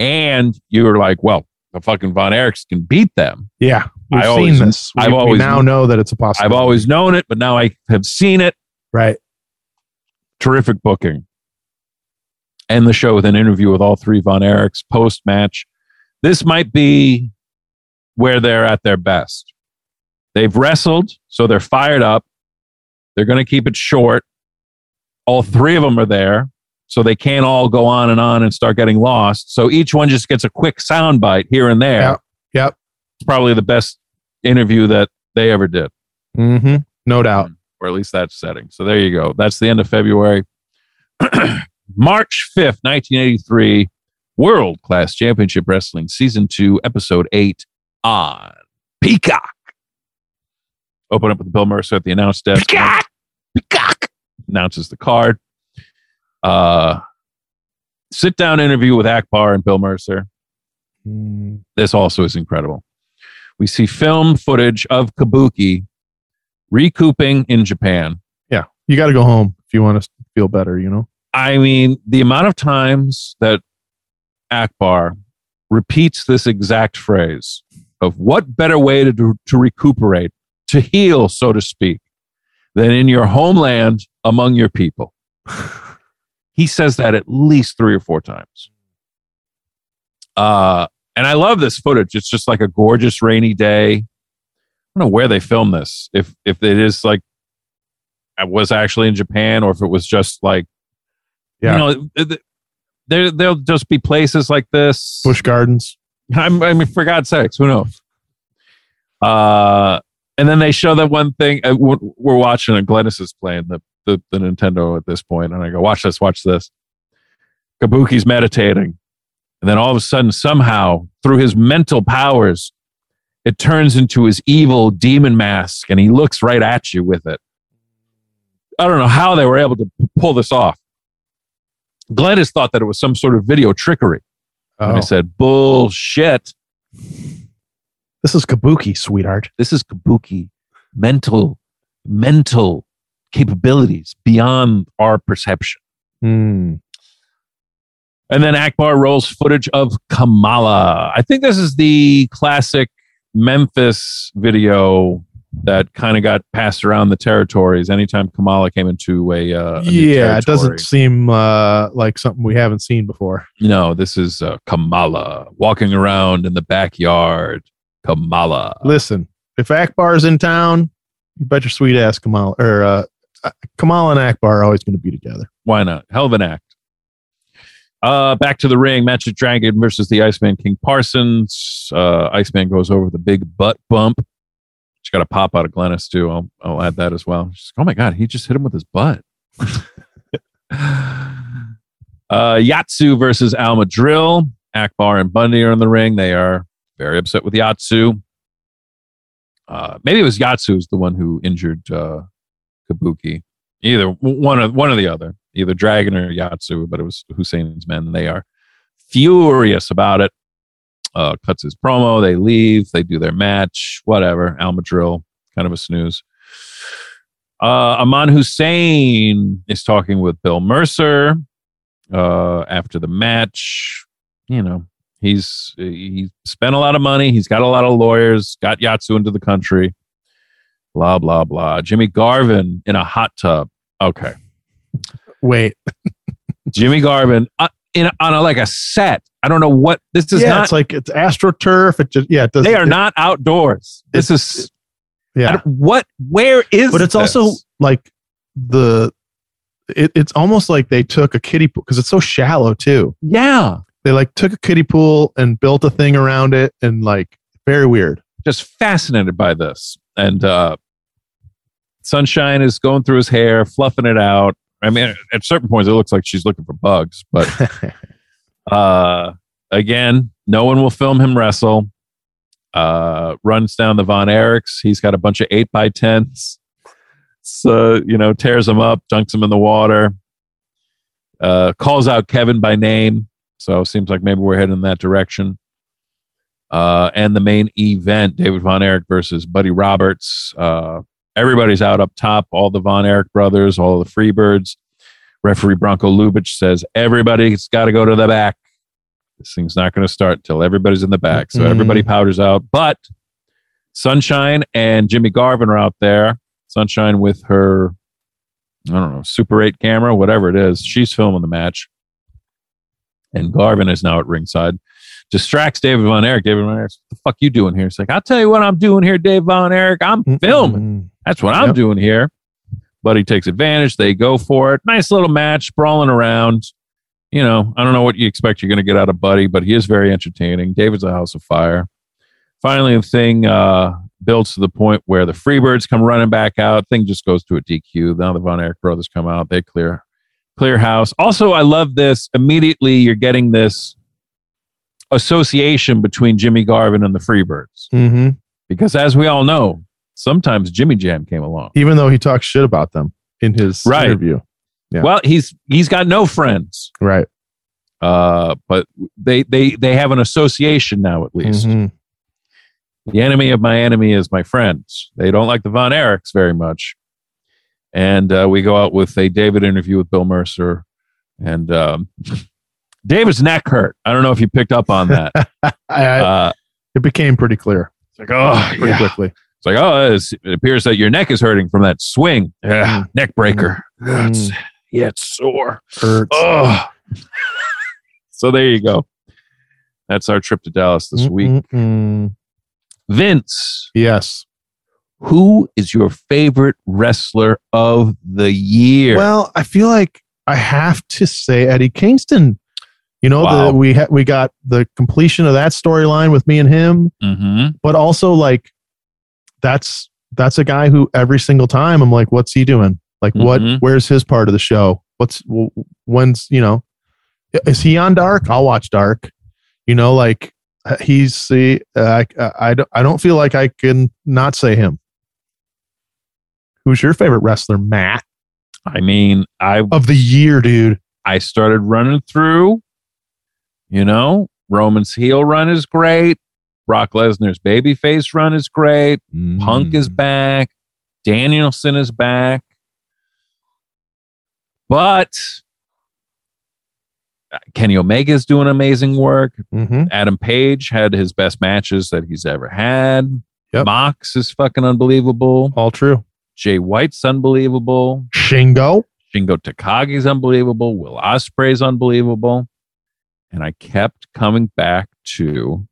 And you're like, well, the fucking Von Erichs can beat them. Yeah, we've I seen always- this. We, I've always- now know that it's a possibility. I've always known it, but now I have seen it. right. Terrific booking. End the show with an interview with all three Von Erichs post match. This might be where they're at their best. They've wrestled, so they're fired up. They're going to keep it short. All three of them are there, so they can't all go on and on and start getting lost. So each one just gets a quick soundbite here and there. Yep. Yep. It's probably the best interview that they ever did Mm-hmm. No doubt. or at least that setting. So there you go. That's the end of February. March 5th, 1983, World Class Championship Wrestling Season 2, Episode 8 on Peacock. Open up with Bill Mercer at the announce desk. Peacock! Peacock! Announces the card. Uh, sit down interview with Akbar and Bill Mercer. Mm, This also is incredible. We see film footage of Kabuki recouping in Japan. yeah, you got to go home if you want to feel better. You know. I mean, the amount of times that Akbar repeats this exact phrase of what better way to, do, to recuperate, to heal, so to speak, than in your homeland among your people. he says that at least three or four times. Uh, and I love this footage. It's just like a gorgeous rainy day. I don't know where they filmed this. If if it is like I was actually in Japan or if it was just like Yeah. you know th- th- there there'll just be places like this. Busch Gardens. I'm, I mean, for God's sakes, who knows? Uh, and then they show that one thing. Uh, we're, watching, and Glennis is playing the, the the Nintendo at this point, and I go, "Watch this, watch this." Kabuki's meditating, and then all of a sudden, somehow, through his mental powers, it turns into his evil demon mask, and he looks right at you with it. I don't know how they were able to pull this off. Glennis thought that it was some sort of video trickery. And I Oh, said, bullshit. This is Kabuki, sweetheart. This is Kabuki mental, mental capabilities beyond our perception. Hmm. And then Akbar rolls footage of Kamala. I think this is the classic Memphis video that kind of got passed around the territories anytime Kamala came into a, uh, a new Yeah, it doesn't seem uh, like something we haven't seen before. No, this is uh, Kamala walking around in the backyard. Kamala. Listen, if Akbar's in town, you bet your sweet ass Kamala or uh, uh, Kamal and Akbar are always going to be together. Why not? Hell of an act. Uh, back to the ring. Magic Dragon versus the Iceman King Parsons. Uh, Iceman goes over the big butt bump. She's got a pop out of Glennis too. I'll, I'll add that as well. She's like, oh my god, he just hit him with his butt. uh, Yatsu versus Al Madril. Akbar and Bundy are in the ring. They are very upset with Yatsu. Uh, maybe it was Yatsu who's the one who injured uh, Kabuki. Either one of one or the other, either Dragon or Yatsu, but it was Hussein's men. They are furious about it. Uh, cuts his promo. They leave. They do their match. Whatever. Al Madril, kind of a snooze. Uh, Aman Hussein is talking with Bill Mercer uh, after the match. You know, he's he spent a lot of money. He's got a lot of lawyers. Got Yatsu into the country. Blah blah blah. Jimmy Garvin in a hot tub. Okay, Wait, Jimmy Garvin uh, in on a, like a set. I don't know what this is. yeah, not. it's like it's AstroTurf. It just yeah, it does. they are it- not outdoors. This is Yeah, what? Where is? but it's also like the. It, it's almost like they took a kiddie pool because it's so shallow too. yeah, They like took a kiddie pool and built a thing around it, and like very weird. just fascinated by this. And uh, Sunshine is going through his hair, fluffing it out. I mean, at certain points, it looks like she's looking for bugs. But uh, again, no one will film him wrestle. Uh, runs down the Von Erichs. He's got a bunch of eight by tens. So you know, tears them up, dunks them in the water. Uh, calls out Kevin by name. So it seems like maybe we're heading in that direction. Uh, and the main event, David Von Erich versus Buddy Roberts. Uh, everybody's out up top. All the Von Erich brothers, all the Freebirds. Referee Bronko Lubich says everybody's got to go to the back. This thing's not going to start until everybody's in the back. So Mhm. everybody powders out. But Sunshine and Jimmy Garvin are out there. Sunshine with her, I don't know, Super 8 camera, whatever it is. She's filming the match. And Garvin is now at ringside. Distracts David Von Erich. David Von Erich, what the fuck you doing here? He's like, I'll tell you what I'm doing here, Dave Von Erich. I'm filming. That's what I'm Yep. doing here. But he takes advantage. They go for it. Nice little match, brawling around. You know, I don't know what you expect you're going to get out of Buddy, but he is very entertaining. David's a house of fire. Finally, the thing uh, builds to the point where the Freebirds come running back out. Thing just goes to a DQ. Now the Von Erich brothers come out. They clear clear house. Also, I love this. Immediately, you're getting this association between Jimmy Garvin and the Freebirds. Mm-hmm. Because as we all know, sometimes Jimmy Jam came along. Even though he talks shit about them in his Right. interview. Yeah. Well, he's he's got no friends. Right. Uh, but they they they have an association now at least. Mhm. The enemy of my enemy is my friends. They don't like the Von Erichs very much. And uh, we go out with a David interview with Bill Mercer. And um, David's neck hurt. I don't know if you picked up on that. I, Uh, it became pretty clear it's like, oh, pretty yeah. quickly. It's like, oh, it's- it appears that your neck is hurting from that swing. Yeah, neck breaker. Yeah, it's, yeah, it's sore. Hurts. Oh. so there you go. That's our trip to Dallas this week. Mm-mm-mm. Vince, Yes. Who is your favorite wrestler of the year? Well, I feel like I have to say Eddie Kingston. You know, Wow. the, we ha- we got the completion of that storyline with me and him, hmm but also like that's that's a guy who every single time I'm like, what's he doing? Like, what? Mhm. Where's his part of the show? What's when's you know? Is he on Dark? I'll watch Dark. You know, like uh, he's the uh, I I don't I don't feel like I can not say him. Who's your favorite wrestler, Matt? I mean, I Of the year, dude. I started running through. You know, Roman's heel run is great. Brock Lesnar's babyface run is great. Punk is back. Danielson is back. But Kenny Omega is doing amazing work. Mm-hmm. Adam Page had his best matches that he's ever had. Yep. Mox is fucking unbelievable. All true. Jay White's unbelievable. Shingo. Shingo Takagi's unbelievable. Will Ospreay's unbelievable. And I kept coming back to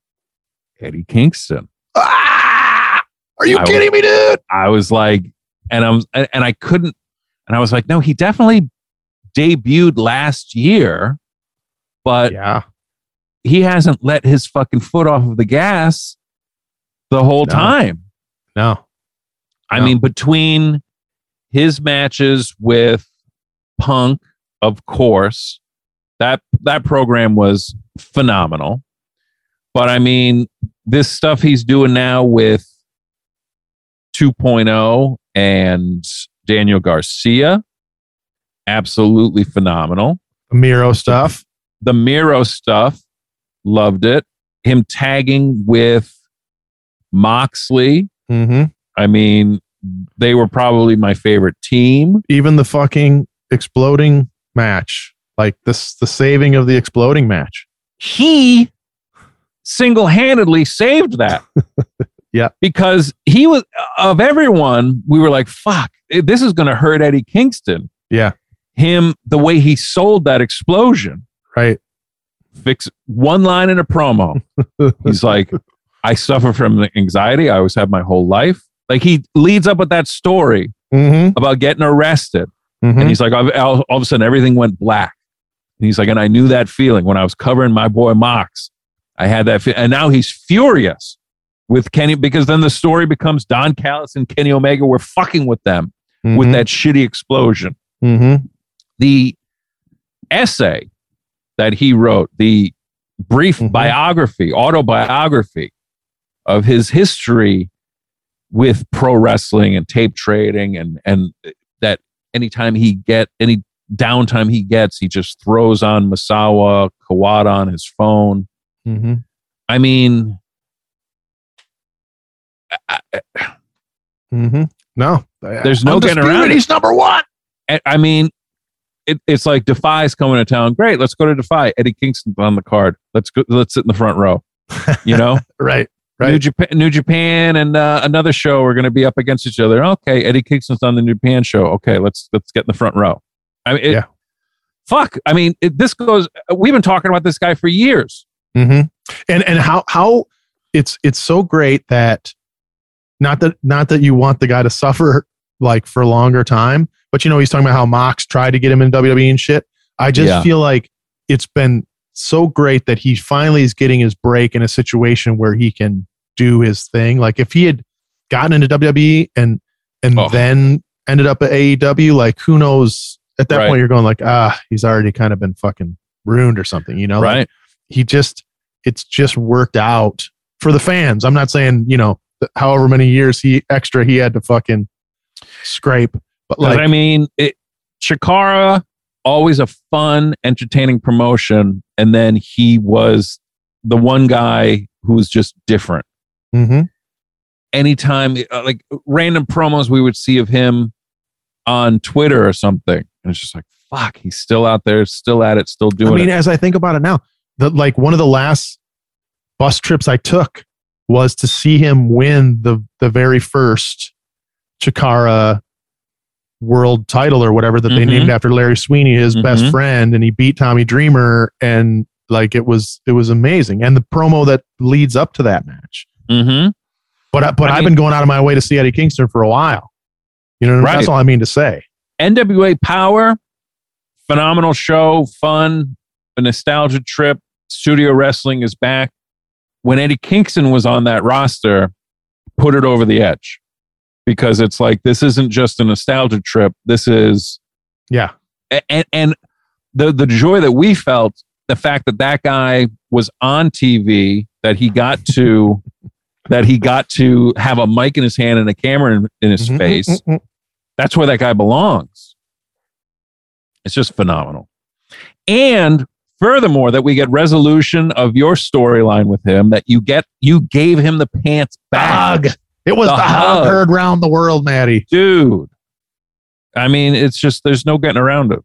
Eddie Kingston. Ah! Are you I kidding me, dude? I was like, and I was, and I couldn't, and I was like, no, he definitely debuted last year, but Yeah. he hasn't let his fucking foot off of the gas the whole No. time. No. I No. mean, between his matches with Punk, of course, that that program was phenomenal. But I mean, this stuff he's doing now with 2.0 and Daniel Garcia, absolutely phenomenal. Miro stuff. The Miro stuff, loved it. Him tagging with Moxley, Mm-hmm. I mean, they were probably my favorite team. Even the fucking exploding match. Like this the saving of the exploding match. He single handedly saved that. Yeah. Because he was, of everyone, we were like, fuck, eh, this is going to hurt Eddie Kingston. Yeah. Him, the way he sold that explosion. Right. Fix one line in a promo. He's like, I suffer from anxiety. I always have my whole life. Like he leads up with that story Mm-hmm. about getting arrested. mm-hmm. And he's like, all, all of a sudden, everything went black. And he's like, and I knew that feeling when I was covering my boy Mox. I had that, fe- and now he's furious with Kenny because then the story becomes Don Callis and Kenny Omega were fucking with them with that shitty explosion. Mm-hmm. The essay that he wrote, the brief Mhm. biography, autobiography of his history with pro wrestling and tape trading and and that anytime he get any downtime he gets he just throws on Misawa Kawada on his phone Mm-hmm. i mean I, Mm-hmm. No. There's no getting around. He's number one. I- I mean it, it's like Defy's coming to town great let's go to Defy Eddie Kingston's on the card let's go let's sit in the front row you know Right. New Japan, New Japan, and uh, another show are going to be up against each other. Okay, Eddie Kingston's on the New Japan show. Okay, let's let's get in the front row. I mean, it, Yeah. fuck. I mean, it, this goes. We've been talking about this guy for years. Mm-hmm. And and how how it's it's so great that not that not that you want the guy to suffer like for a longer time, but you know he's talking about how Mox tried to get him in WWE and shit. I just Yeah. feel like it's been so great that he finally is getting his break in a situation where he can do his thing. Like if he had gotten into WWE and and Oh. then ended up at AEW, like who knows? At that Right. point, you're going like, ah, he's already kind of been fucking ruined or something, you know? Like, right. he just it's just worked out for the fans. I'm not saying you know however many years he extra he had to fucking scrape, but like I mean, it, Chikara always a fun, entertaining promotion, and then he was the one guy who was just different. hmm Anytime, uh, like random promos we would see of him on Twitter or something, and it's just like, fuck, he's still out there, still at it, still doing I mean, it. as I think about it now, the like one of the last bus trips I took was to see him win the the very first Chikara world title or whatever that they Mhm. named after Larry Sweeney, his best Mhm. friend, and he beat Tommy Dreamer and like it was it was amazing. And the promo that leads up to that match. Mm-hmm. But but I I've been going out of my way to see Eddie Kingston for a while. You know, what I mean? Right. that's all I mean to say. NWA Power, phenomenal show, fun, a nostalgia trip. Studio wrestling is back. When Eddie Kingston was on that roster, put it over the edge because it's like this isn't just a nostalgia trip. This is Yeah. and and the the joy that we felt, the fact that that guy was on TV, that he got to that he got to have a mic in his hand and a camera in, in his Mhm, face mm, mm, that's where that guy belongs. It's just phenomenal. And furthermore, that we get resolution of your storyline with him, that you get you gave him the pants back. It was The the, heard round the world, Maddie. Dude. I mean, it's just there's no getting around it.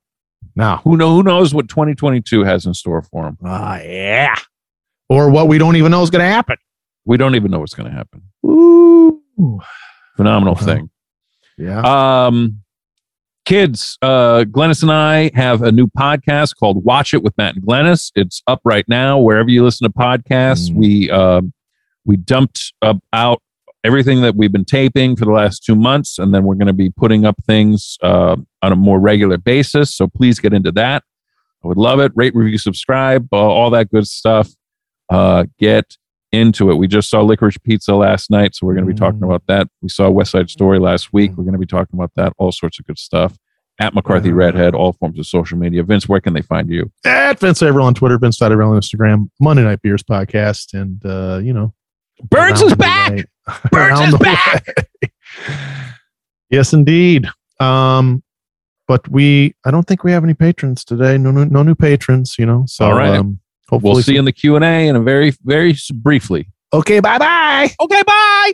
Now. Who know who knows what 2022 has in store for him? Ah, yeah. Or what we don't even know is going to happen. We don't even know what's gonna happen. Ooh. Phenomenal Wow. thing. Yeah. Um, kids, uh, Glennis and I have a new podcast called Watch It with Matt and Glennis. It's up right now wherever you listen to podcasts. Mm. We um we dumped uh, out everything that we've been taping for the last two months, and then we're going to be putting up things uh, on a more regular basis. So please get into that. I would love it. Rate, review, subscribe, uh, all that good stuff. Uh, get into it. We just saw Licorice Pizza last night, so we're going to be talking Mm. about that. We saw West Side Story last week. We're going to be talking about that. All sorts of good stuff. At McCarthy. Redhead, all forms of social media. Vince, where can they find you? At Vince Averill on Twitter, Vince Averill on Instagram, Monday Night Beers podcast, and uh, you know, Burns is back. Burns is back. yes, indeed. Um, but we, I don't think we have any patrons today. No, no, no new patrons. You know, so All right. um, hopefully, We'll see you in the Q and A in a very, very briefly. Okay, bye bye. Okay, bye.